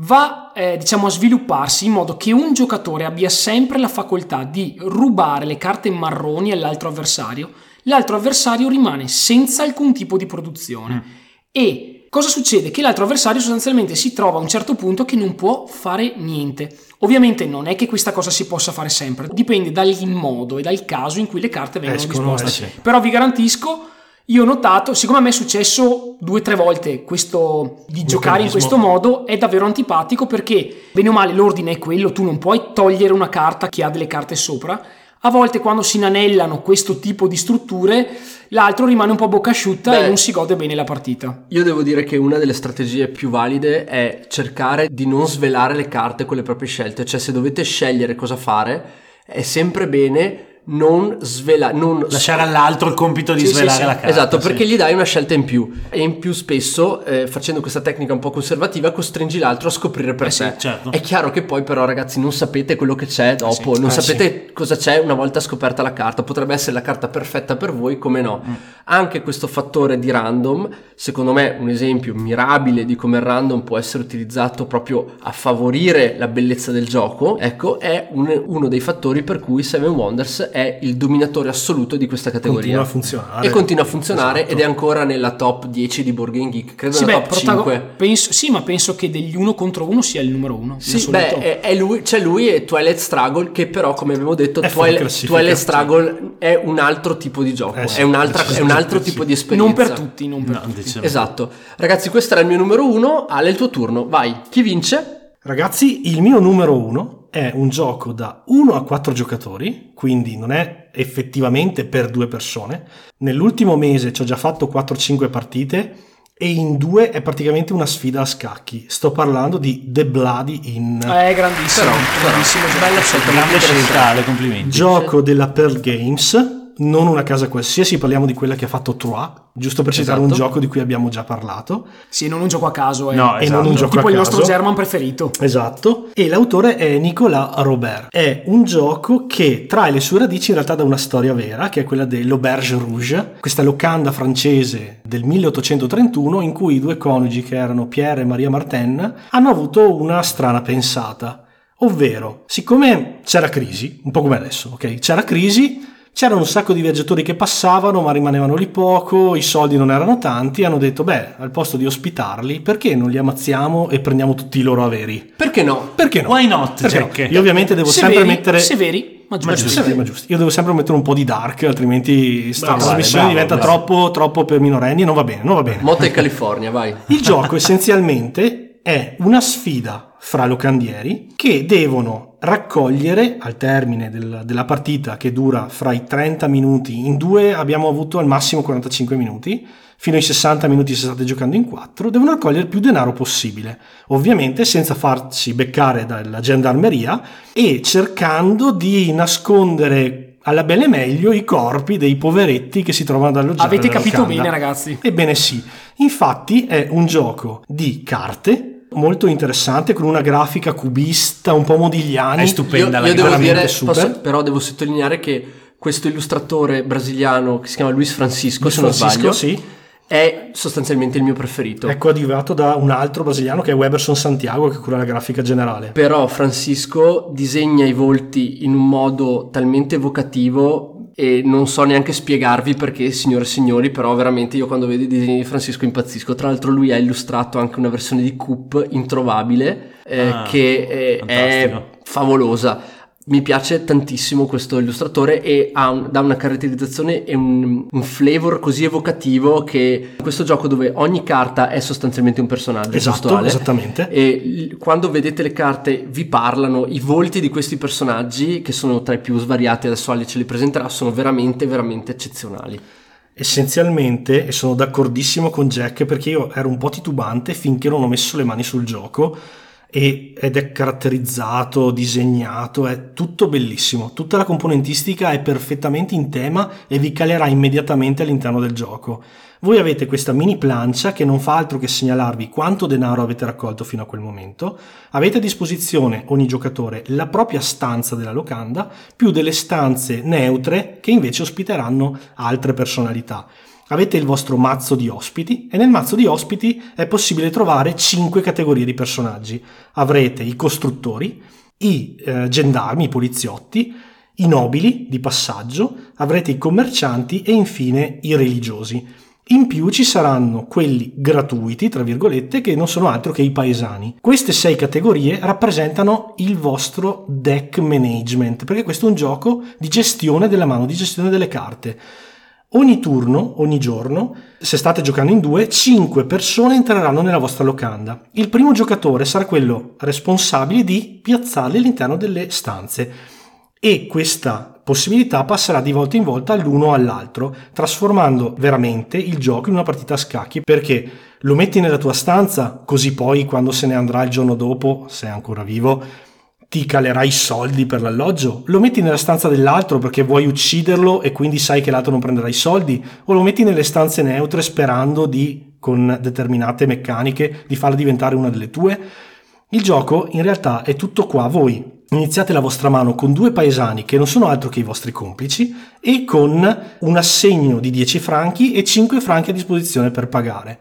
va eh, diciamo a svilupparsi in modo che un giocatore abbia sempre la facoltà di rubare le carte marroni all'altro avversario, l'altro avversario rimane senza alcun tipo di produzione. E cosa succede? Che l'altro avversario sostanzialmente si trova a un certo punto che non può fare niente. Ovviamente non è che questa cosa si possa fare sempre, dipende dal modo e dal caso in cui le carte vengono Escono, disposte. eh sì. Però vi garantisco, io ho notato, siccome a me è successo due o tre volte questo di giocare in questo modo, è davvero antipatico perché, bene o male, l'ordine è quello, tu non puoi togliere una carta che ha delle carte sopra. A volte quando si inanellano questo tipo di strutture, l'altro rimane un po' bocca asciutta Beh. e non si gode bene la partita. Io devo dire che una delle strategie più valide è cercare di non svelare le carte con le proprie scelte, cioè se dovete scegliere cosa fare, è sempre bene non svelare, non Lasciare all'altro il compito di Sì, sì, svelare sì. la carta. Esatto, sì. perché gli dai una scelta in più e in più spesso eh, facendo questa tecnica un po' conservativa costringi l'altro a scoprire per Eh sì, sé. certo. È chiaro che poi però ragazzi non sapete quello che c'è dopo, non Eh sapete cosa c'è una volta scoperta la carta, potrebbe essere la carta perfetta per voi, come no. Mm. Anche questo fattore di random, secondo me un esempio mirabile di come il random può essere utilizzato proprio a favorire la bellezza del gioco, ecco, è un- uno dei fattori per cui Seven Wonders è il dominatore assoluto di questa categoria. Continua a funzionare. E continua a funzionare Esatto. ed è ancora nella top 10 di Board Game Geek, credo Sì, beh, top protago- 5. penso, sì, ma penso che degli uno contro uno sia il numero uno. Sì, beh, è, è lui, c'è lui e Twilight Struggle che però come abbiamo detto È fuori Twilight, Twilight. Struggle è un altro tipo di gioco, Eh sì, è, un'altra- è un altro tipo di esperienza. non per tutti, non per No, tutti. diciamo- Esatto. Ragazzi, questo era il mio numero uno. Ale, il tuo turno. Vai. Chi vince? Ragazzi, il mio numero uno è un gioco da 1 a 4 giocatori, quindi non è effettivamente per due persone. Nell'ultimo mese ci ho già fatto 4-5 partite e in due è praticamente una sfida a scacchi. Sto parlando di The Bloody Inn. Eh, grandissimo, Però, grandissimo gioco. Bella scelta. Grande scelta, complimenti. Gioco della Pearl Games, non una casa qualsiasi, parliamo di quella che ha fatto Trois, giusto per citare un Esatto. gioco di cui abbiamo già parlato. Sì, non un gioco a caso, eh. No, E esatto. non un gioco tipo a il caso. nostro German preferito. Esatto, e l'autore è Nicolas Robert. È un gioco che trae le sue radici in realtà da una storia vera, che è quella dell'Auberge Rouge, questa locanda francese del 1831 in cui i due coniugi, che erano Pierre e Maria Martin, hanno avuto una strana pensata. Ovvero, siccome c'era crisi, un po' come adesso, ok? C'era crisi, c'erano un sacco di viaggiatori che passavano, ma rimanevano lì poco, i soldi non erano tanti, hanno detto, beh, al posto di ospitarli, perché non li ammazziamo e prendiamo tutti i loro averi? Perché no? Perché no? Why not, Perché no? Jack? Io ovviamente devo severi, sempre mettere... severi, ma giusti. Ma giusti, ma giusti. Io devo sempre mettere un po' di dark, altrimenti sta Bravo, trasmissione bravo, diventa bravo. troppo, troppo per minorenni e non va bene, non va bene. Motel California, vai. Il gioco essenzialmente è una sfida fra locandieri che devono raccogliere al termine del- della partita che dura fra i 30 minuti, in due abbiamo avuto al massimo 45 minuti, fino ai 60 minuti se state giocando in quattro, devono raccogliere più denaro possibile, ovviamente senza farsi beccare dalla gendarmeria e cercando di nascondere alla bene e meglio i corpi dei poveretti che si trovano ad alloggiare Avete capito locanda. bene, ragazzi. Ebbene sì, infatti è un gioco di carte molto interessante con una grafica cubista un po' modigliani. È stupenda Io, la io devo dire, super. posso- però devo sottolineare che questo illustratore brasiliano che si chiama Luis Francisco, Luis se non Francisco, sbaglio, sì, è sostanzialmente il mio preferito. è coadiuvato da un altro brasiliano che è Weberson Santiago che cura la grafica generale. Però Francisco disegna i volti in un modo talmente evocativo e non so neanche spiegarvi perché, signore e signori, però veramente io quando vedo i disegni di Francisco impazzisco. Tra l'altro lui ha illustrato anche una versione di Coop introvabile eh, Ah, che è, è fantastico. favolosa. Mi piace tantissimo questo illustratore e ha un, dà una caratterizzazione e un, un, flavor così evocativo che questo gioco dove ogni carta è sostanzialmente un personaggio esatto, esattamente. E quando vedete le carte vi parlano i volti di questi personaggi che sono tra i più svariati adesso Ali ce li presenterà sono veramente veramente eccezionali. Essenzialmente e sono d'accordissimo con Jack perché io ero un po' titubante finché non ho messo le mani sul gioco e, ed è caratterizzato, disegnato, è tutto bellissimo. Tutta la componentistica è perfettamente in tema e vi calerà immediatamente all'interno del gioco. Voi avete questa mini plancia che non fa altro che segnalarvi quanto denaro avete raccolto fino a quel momento. Avete a disposizione ogni giocatore la propria stanza della locanda più delle stanze neutre che invece ospiteranno altre personalità avete il vostro mazzo di ospiti e nel mazzo di ospiti è possibile trovare 5 categorie di personaggi. Avrete i costruttori, i eh, gendarmi, i poliziotti, i nobili di passaggio, avrete i commercianti e infine i religiosi. In più ci saranno quelli gratuiti, tra virgolette, che non sono altro che i paesani. Queste sei categorie rappresentano il vostro deck management, perché questo è un gioco di gestione della mano, di gestione delle carte. Ogni turno, ogni giorno, se state giocando in due, 5 persone entreranno nella vostra locanda. Il primo giocatore sarà quello responsabile di piazzarli all'interno delle stanze e questa possibilità passerà di volta in volta all'uno o all'altro, trasformando veramente il gioco in una partita a scacchi perché lo metti nella tua stanza, così poi quando se ne andrà il giorno dopo, se è ancora vivo, ti calerai i soldi per l'alloggio? Lo metti nella stanza dell'altro perché vuoi ucciderlo e quindi sai che l'altro non prenderà i soldi? O lo metti nelle stanze neutre sperando di, con determinate meccaniche, di farla diventare una delle tue? Il gioco in realtà è tutto qua, voi iniziate la vostra mano con due paesani che non sono altro che i vostri complici e con un assegno di 10 franchi e 5 franchi a disposizione per pagare.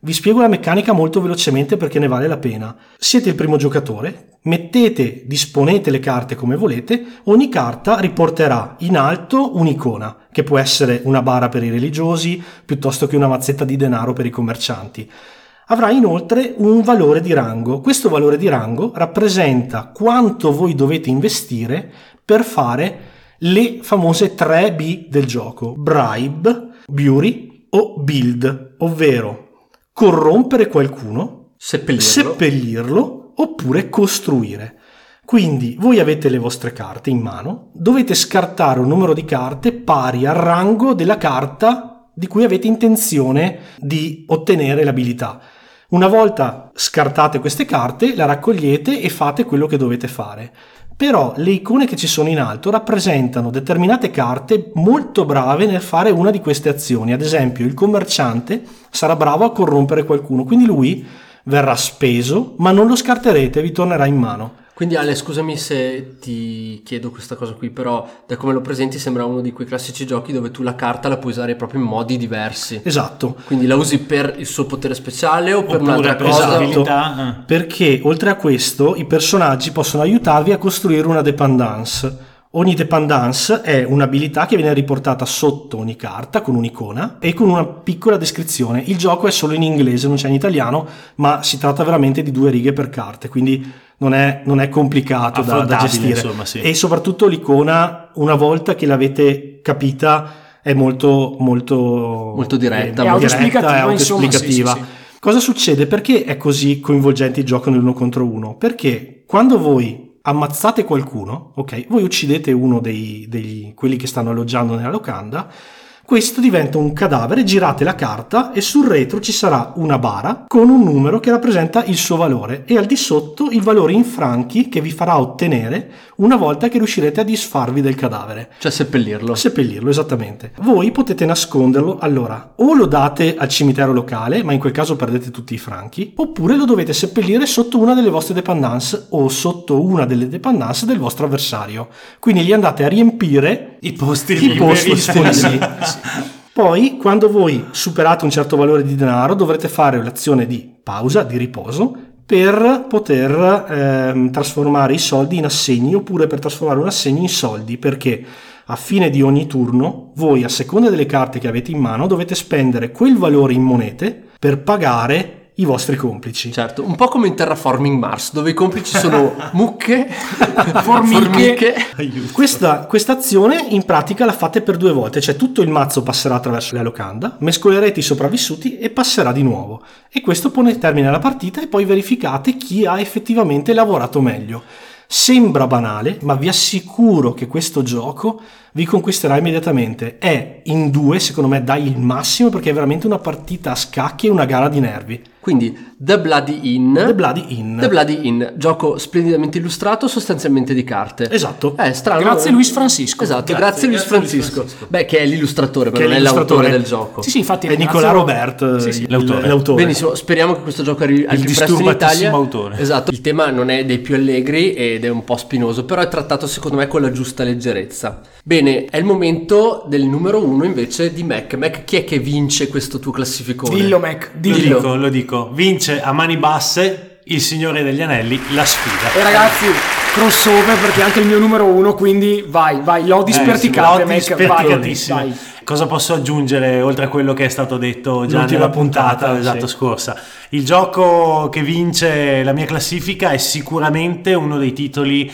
Vi spiego la meccanica molto velocemente perché ne vale la pena. Siete il primo giocatore, mettete, disponete le carte come volete, ogni carta riporterà in alto un'icona, che può essere una bara per i religiosi, piuttosto che una mazzetta di denaro per i commercianti. Avrà inoltre un valore di rango. Questo valore di rango rappresenta quanto voi dovete investire per fare le famose 3B del gioco, bribe, beauty o build, ovvero corrompere qualcuno, seppellirlo. seppellirlo oppure costruire. Quindi voi avete le vostre carte in mano, dovete scartare un numero di carte pari al rango della carta di cui avete intenzione di ottenere l'abilità. Una volta scartate queste carte, la raccogliete e fate quello che dovete fare però le icone che ci sono in alto rappresentano determinate carte molto brave nel fare una di queste azioni. Ad esempio, il commerciante sarà bravo a corrompere qualcuno, quindi lui verrà speso, ma non lo scarterete, vi tornerà in mano. Quindi Ale, scusami se ti chiedo questa cosa qui, però da come lo presenti sembra uno di quei classici giochi dove tu la carta la puoi usare proprio in modi diversi. Esatto. Quindi la usi per il suo potere speciale o per Oppure un'altra per cosa? esatto. Eh. perché oltre a questo i personaggi possono aiutarvi a costruire una dependance. Ogni dependance è un'abilità che viene riportata sotto ogni carta con un'icona e con una piccola descrizione. Il gioco è solo in inglese, non c'è in italiano, ma si tratta veramente di due righe per carte, quindi non è, non è complicato da, da gestire. insomma, sì. E soprattutto l'icona, una volta che l'avete capita, è molto, molto, Molto diretta, è molto autoesplicativa, è insomma, autoesplicativa. sì, sì, sì. Cosa succede? Perché è così coinvolgente il gioco nell'uno contro uno? Perché quando voi ammazzate qualcuno, ok, voi uccidete uno dei, dei quelli che stanno alloggiando nella locanda, questo diventa un cadavere, girate la carta e sul retro ci sarà una bara con un numero che rappresenta il suo valore e al di sotto il valore in franchi che vi farà ottenere una volta che riuscirete a disfarvi del cadavere. Cioè seppellirlo. Seppellirlo, esattamente. Voi potete nasconderlo, allora, o lo date al cimitero locale, ma in quel caso perdete tutti i franchi, oppure lo dovete seppellire sotto una delle vostre dependance o sotto una delle dependance del vostro avversario. Quindi gli andate a riempire I posti i posti liberi. Poi, quando voi superate un certo valore di denaro, dovrete fare l'azione di pausa, di riposo, per poter ehm, trasformare i soldi in assegni oppure per trasformare un assegno in soldi, perché a fine di ogni turno, voi, a seconda delle carte che avete in mano, dovete spendere quel valore in monete per pagare i vostri complici. Certo, un po' come in Terraforming Mars, dove i complici sono mucche, Formiche. questa azione in pratica la fate per due volte, cioè tutto il mazzo passerà attraverso la locanda, mescolerete i sopravvissuti e passerà di nuovo. E questo pone termine alla partita e poi verificate chi ha effettivamente lavorato meglio. Sembra banale, ma vi assicuro che questo gioco vi conquisterà immediatamente. È in due, secondo me, dai il massimo perché è veramente una partita a scacchi e una gara di nervi. Quindi The Bloody Inn. The Bloody Inn. The Bloody Inn, gioco splendidamente illustrato, sostanzialmente di carte. Esatto. Eh, strano. Grazie Luis Francisco. Esatto, grazie, Grazie, Luis grazie Luis Francisco. Francisco. Beh, che è l'illustratore, Che però è non è l'autore l'illustratore. del gioco. Sì, sì, infatti È ringrazio- Nicola Robert, Sì, sì. il- L'autore. l'autore. Benissimo, speriamo che questo gioco arrivi al Il più presto in Italia. autore. Esatto, il tema non è dei più allegri ed è un po' spinoso, però è trattato secondo me con la giusta leggerezza. Bene, è il momento del numero uno invece di Mac. Mac, chi è che vince questo tuo classificone? Dillo Mac, Lo dillo. dico, lo dico. Vince a mani basse il Signore degli Anelli, la sfida. E ragazzi, crossover perché è anche il mio numero uno, quindi vai, vai, lodi Eh, vai, sperticatissime. vai. Cosa posso aggiungere oltre a quello che è stato detto già L'ultima nella puntata, puntata, esatto, sì. scorsa? Il gioco che vince la mia classifica è sicuramente uno dei titoli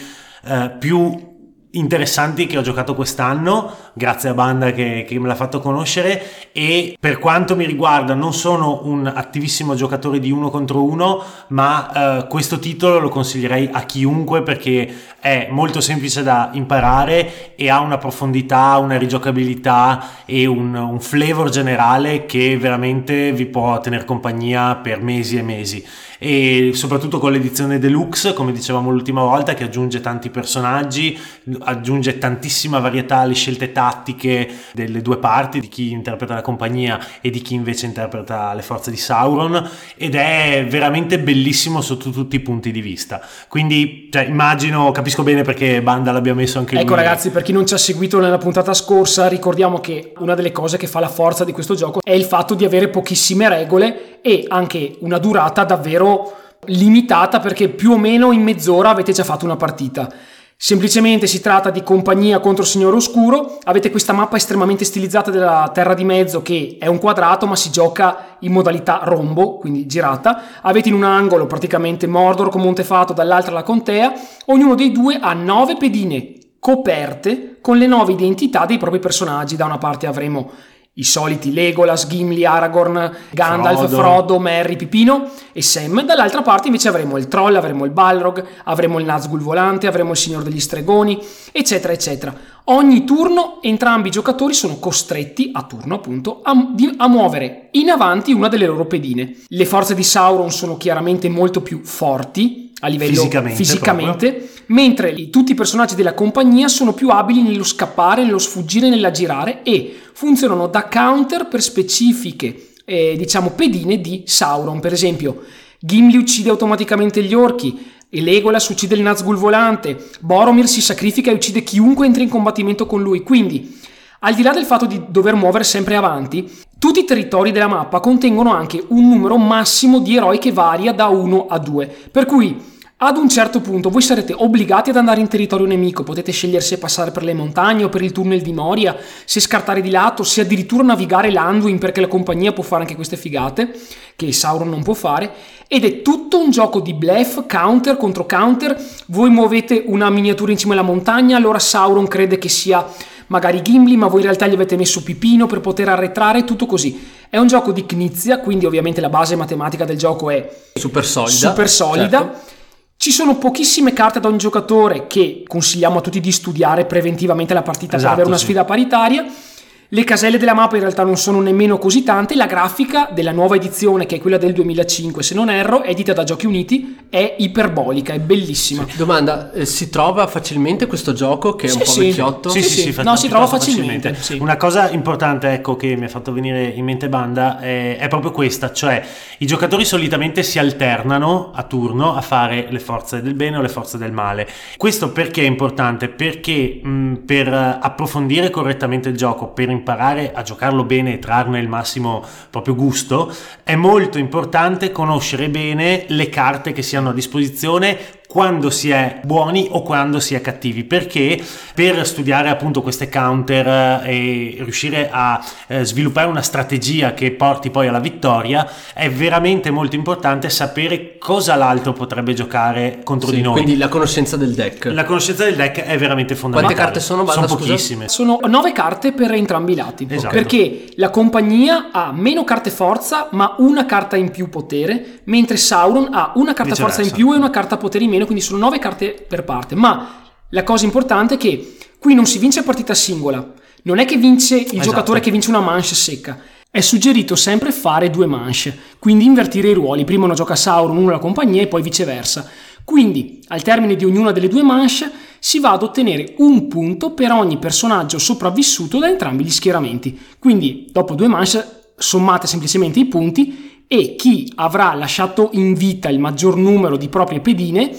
eh, più interessanti che ho giocato quest'anno, grazie a Banda che, che me l'ha fatto conoscere. E per quanto mi riguarda non sono un attivissimo giocatore di uno contro uno, ma eh, questo titolo lo consiglierei a chiunque perché è molto semplice da imparare e ha una profondità, una rigiocabilità e un, un flavor generale che veramente vi può tenere compagnia per mesi e mesi e soprattutto con l'edizione deluxe come dicevamo l'ultima volta che aggiunge tanti personaggi aggiunge tantissima varietà alle scelte tattiche delle due parti di chi interpreta la compagnia e di chi invece interpreta le forze di Sauron ed è veramente bellissimo sotto tutti i punti di vista. Quindi cioè, immagino capisco bene perché Banda l'abbia messo anche Ecco lui. ragazzi, per chi non ci ha seguito nella puntata scorsa, ricordiamo che una delle cose che fa la forza di questo gioco è il fatto di avere pochissime regole e anche una durata davvero limitata perché più o meno in mezz'ora avete già fatto una partita. Semplicemente si tratta di compagnia contro Signore Oscuro, avete questa mappa estremamente stilizzata della Terra di Mezzo che è un quadrato ma si gioca in modalità rombo, quindi girata, avete in un angolo praticamente Mordor con Montefato, dall'altra la Contea, ognuno dei due ha nove pedine coperte con le nuove identità dei propri personaggi. Da una parte avremo i soliti Legolas, Gimli, Aragorn, Gandalf, Frodo. Frodo, Merry, Pipino e Sam. Dall'altra parte invece avremo il Troll, avremo il Balrog, avremo il Nazgul volante, avremo il Signor degli Stregoni, eccetera, eccetera. Ogni turno entrambi i giocatori sono costretti a turno appunto a, di- a muovere in avanti una delle loro pedine. Le forze di Sauron sono chiaramente molto più forti a livello Fisicamente, fisicamente mentre tutti i personaggi della compagnia sono più abili nello scappare, nello sfuggire, nell'aggirare e funzionano da counter per specifiche, eh, diciamo, pedine di Sauron. Per esempio, Gimli uccide automaticamente gli orchi, e Legolas uccide il Nazgul volante, Boromir si sacrifica e uccide chiunque entri in combattimento con lui. Quindi, al di là del fatto di dover muovere sempre avanti, tutti i territori della mappa contengono anche un numero massimo di eroi che varia da 1 a 2. Per cui ad un certo punto voi sarete obbligati ad andare in territorio nemico, potete scegliere se passare per le montagne o per il tunnel di Moria, se scartare di lato, se addirittura navigare l'Anduin perché la compagnia può fare anche queste figate che Sauron non può fare ed è tutto un gioco di bluff, counter contro counter, voi muovete una miniatura in cima alla montagna, allora Sauron crede che sia magari Gimli, ma voi in realtà gli avete messo Pipino per poter arretrare, tutto così. È un gioco di Knizia, quindi ovviamente la base matematica del gioco è Super solida. super solida. certo. Ci sono pochissime carte da ogni giocatore che consigliamo a tutti di studiare preventivamente la partita Esatto, per avere una sì. sfida paritaria. Le caselle della mappa in realtà non sono nemmeno così tante. La grafica della nuova edizione, che è quella del 2005, se non erro, edita da Giochi Uniti, è iperbolica, è bellissima. Domanda, eh, si trova facilmente questo gioco che è un Sì, po' sì. vecchiotto? Sì, Sì, sì, sì. sì, fa- No, si trova facilmente, sì. Una cosa importante, ecco, che mi ha fatto venire in mente Banda è, è proprio questa, cioè i giocatori solitamente si alternano a turno a fare le forze del bene o le forze del male. Questo perché è importante? Perché mh, per approfondire correttamente il gioco, per imparare a giocarlo bene e trarne il massimo proprio gusto, è molto importante conoscere bene le carte che si hanno a disposizione quando si è buoni o quando si è cattivi perché per studiare appunto queste counter eh, e riuscire a eh, sviluppare una strategia che porti poi alla vittoria è veramente molto importante sapere cosa l'altro potrebbe giocare contro Sì, di noi Quindi la conoscenza del deck. la conoscenza del deck è veramente fondamentale carte sono, Banda, sono scusa? pochissime Sono 9 carte per entrambi i lati. Esatto. Perché la compagnia ha meno carte forza, ma una carta in più potere, mentre Sauron ha una carta Viceversa. forza in più e una carta potere in meno, quindi sono 9 carte per parte. Ma la cosa importante è che qui non si vince a partita singola. Non è che vince il Esatto. giocatore che vince una manche secca. È suggerito sempre fare due manche, quindi invertire i ruoli. Prima uno gioca Sauron, uno la compagnia e poi viceversa. Quindi, al termine di ognuna delle due manche, si va ad ottenere un punto per ogni personaggio sopravvissuto da entrambi gli schieramenti. Quindi, dopo due manche, sommate semplicemente i punti e chi avrà lasciato in vita il maggior numero di proprie pedine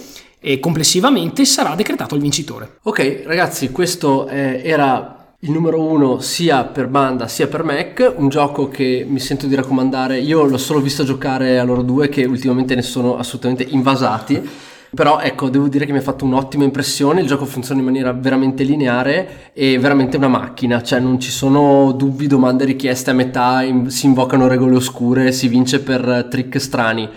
e complessivamente sarà decretato il vincitore. Ok, ragazzi, questo eh, era il numero uno sia per banda sia per Mac, un gioco che mi sento di raccomandare. Io l'ho solo visto giocare a loro due, che ultimamente ne sono assolutamente invasati. Però ecco, devo dire che mi ha fatto un'ottima impressione, il gioco funziona in maniera veramente lineare e veramente una macchina, cioè non ci sono dubbi, domande, richieste a metà, in- si invocano regole oscure, si vince per trick strani.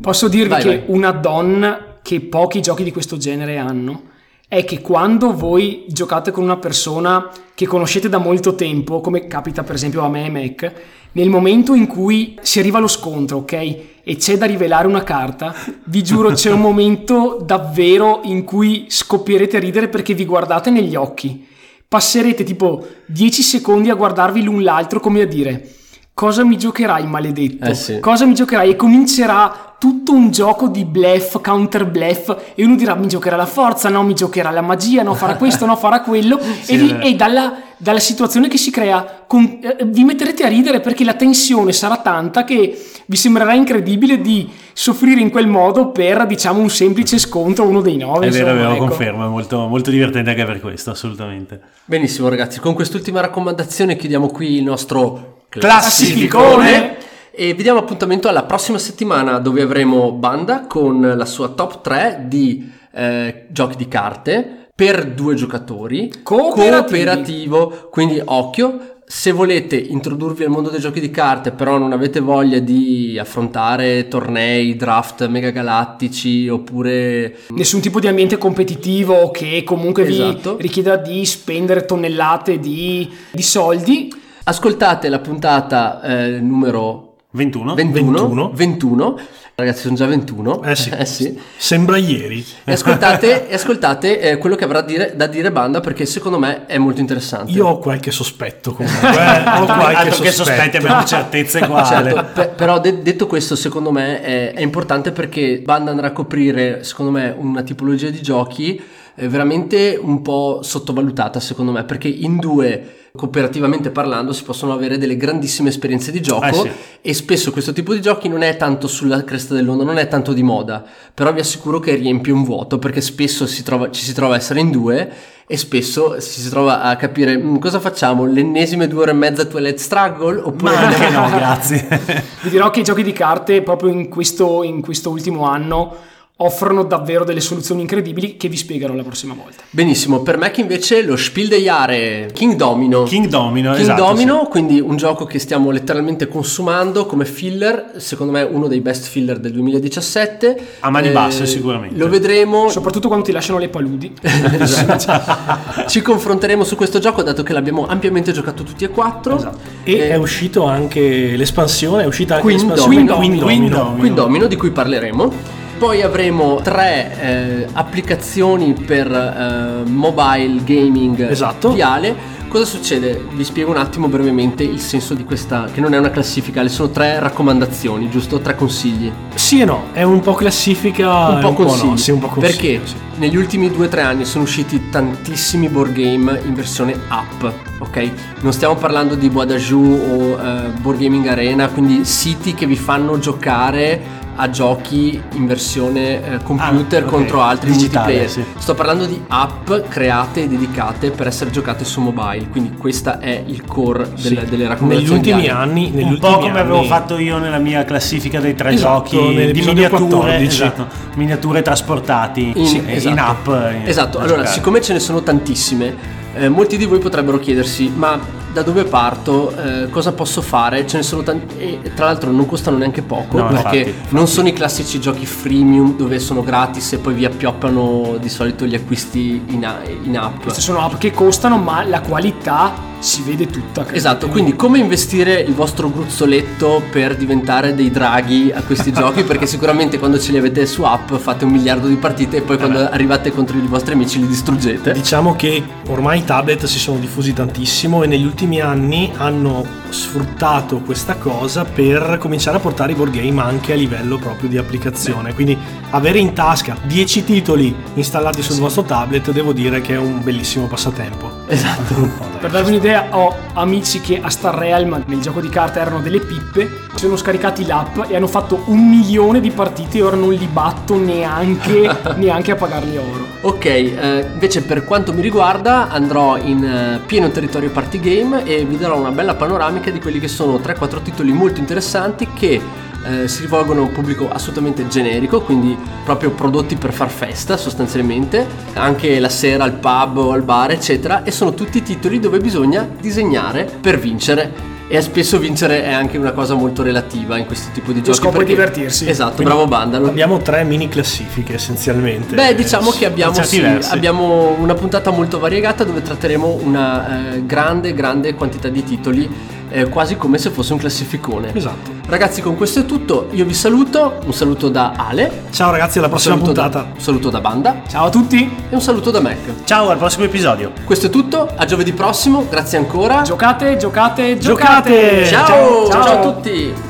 Posso dirvi Vai, che vai. una donna che pochi giochi di questo genere hanno è che quando voi giocate con una persona che conoscete da molto tempo, come capita per esempio a me e Mac, nel momento in cui si arriva allo scontro, ok? E c'è da rivelare una carta, vi giuro c'è un momento davvero in cui scoppierete a ridere perché vi guardate negli occhi. Passerete tipo 10 secondi a guardarvi l'un l'altro come a dire cosa mi giocherai maledetto? Eh sì. Cosa mi giocherai? E comincerà tutto un gioco di bluff, counter bluff e uno dirà mi giocherà la forza, no mi giocherà la magia, no farà questo, no farà quello Sì, e, vero. e dalla, dalla situazione che si crea con- eh, vi metterete a ridere perché la tensione sarà tanta che vi sembrerà incredibile di soffrire in quel modo per diciamo un semplice scontro uno dei nove. è vero, è insomma, vero, ecco. confermo, è molto, molto divertente anche per questo, assolutamente. Benissimo ragazzi, con quest'ultima raccomandazione chiudiamo qui il nostro Classificone. e vi diamo appuntamento alla prossima settimana dove avremo Banda con la sua top 3 di eh, giochi di carte per due giocatori cooperativo, quindi occhio se volete introdurvi al mondo dei giochi di carte però non avete voglia di affrontare tornei, draft mega galattici oppure Nessun tipo di ambiente competitivo che comunque Esatto. vi richieda di spendere tonnellate di, di soldi. Ascoltate la puntata eh, numero 21? 21, 21. 21. Ragazzi, sono già 21. Eh sì. Eh sì. Sembra ieri. E ascoltate, e ascoltate eh, quello che avrà dire- da dire Banda perché secondo me è molto interessante. Io ho qualche sospetto comunque. eh, ho qualche Altro che sospetto. sospetti, abbiamo certezze qua. Certo, pe- però de- detto questo, secondo me è, è importante perché Banda andrà a coprire, secondo me, una tipologia di giochi veramente un po' sottovalutata, secondo me, perché in due cooperativamente parlando si possono avere delle grandissime esperienze di gioco Eh sì. e spesso questo tipo di giochi non è tanto sulla cresta dell'onda, non è tanto di moda, però vi assicuro che riempie un vuoto perché spesso si trova- ci si trova a essere in due e spesso si, si trova a capire "Mm, cosa facciamo, l'ennesime due ore e mezza Twilight Struggle oppure Ma anche andiamo- no, grazie. Vi dirò che i giochi di carte proprio in questo, in questo ultimo anno offrono davvero delle soluzioni incredibili che vi spiegherò la prossima volta. Benissimo, per me che invece lo Spiel dei Jahre King Domino. King Domino, King esatto, Domino, quindi un gioco che stiamo letteralmente consumando come filler, secondo me uno dei best filler del 2017. A mani basse, sicuramente. Lo vedremo, Soprattutto quando ti lasciano le paludi. Esatto. ci confronteremo su questo gioco dato che l'abbiamo ampiamente giocato tutti e quattro. Esatto. E Eh, è uscito anche l'espansione, è uscita anche Queen l'espansione Domino. Queen Queen Domino. Domino. Queen Domino di cui parleremo. Poi avremo tre eh, applicazioni per eh, mobile gaming Esatto. viale. Cosa succede? Vi spiego un attimo brevemente il senso di questa, che non è una classifica, le sono tre raccomandazioni, giusto? Tre consigli. Sì e no, è un po' classifica un po' consigli. no, sì, un po' consigli, Perché sì. negli ultimi due o tre anni sono usciti tantissimi board game in versione app, ok? Non stiamo parlando di Boadajou o eh, Board Gaming Arena, quindi siti che vi fanno giocare a giochi in versione eh, computer Ah, ok. contro altri Digitale, multiplayer. sì. Sto parlando di app create e dedicate per essere giocate su mobile, quindi questa è il core Sì. delle negli raccomandazioni. ultimi di Ale. anni negli un ultimi po' come avevo anni- fatto io nella mia classifica dei tre Esatto, giochi di miniature, 14. esatto, miniature trasportati In, in, esatto. in app. in- Esatto, allora giocare. siccome ce ne sono tantissime, eh, molti di voi potrebbero chiedersi, ma da dove parto? Eh, cosa posso fare? Ce ne sono tanti e tra l'altro non costano neanche poco No, perché infatti, infatti. non sono i classici giochi freemium dove sono gratis e poi vi appioppano di solito gli acquisti in, in app. Queste sono app che costano, ma la qualità si vede tutta. Esatto, quindi come investire il vostro gruzzoletto per diventare dei draghi a questi giochi? Perché sicuramente quando ce li avete su app fate un miliardo di partite e poi quando arrivate contro i vostri amici li distruggete. Diciamo che ormai i tablet si sono diffusi tantissimo e negli ultimi anni hanno sfruttato questa cosa per cominciare a portare i board game anche a livello proprio di applicazione. Quindi avere in tasca 10 titoli installati sul vostro tablet devo dire che è un bellissimo passatempo. Esatto. Per darvi un'idea, ho amici che a Star Realm nel gioco di carte erano delle pippe, si sono scaricati l'app e hanno fatto un milione di partite e ora non li batto neanche, neanche a pagarli oro. Ok, eh, invece per quanto mi riguarda andrò in eh, pieno territorio party game e vi darò una bella panoramica di quelli che sono 3-4 titoli molto interessanti che eh, si rivolgono a un pubblico assolutamente generico, quindi proprio prodotti per far festa sostanzialmente, anche la sera al pub o al bar eccetera, e sono tutti titoli dove bisogna disegnare per vincere. E spesso vincere è anche una cosa molto relativa in questo tipo di giochi. scopo è perché- divertirsi. Esatto, Quindi bravo Bandalo. Abbiamo tre mini classifiche essenzialmente. Beh, diciamo che abbiamo, sì, abbiamo una puntata molto variegata dove tratteremo una eh, grande, grande quantità di titoli, eh, quasi come se fosse un classificone. Esatto. Ragazzi, con questo è tutto. Io vi saluto. Un saluto da Ale. Ciao ragazzi, alla Un prossima da- puntata. un saluto da Banda. Ciao a tutti, E un saluto da Mac. Ciao, al prossimo episodio. Questo è tutto. A giovedì prossimo. Grazie ancora. giocate, giocate, giocate! Giocate! ciao, ciao. ciao a tutti.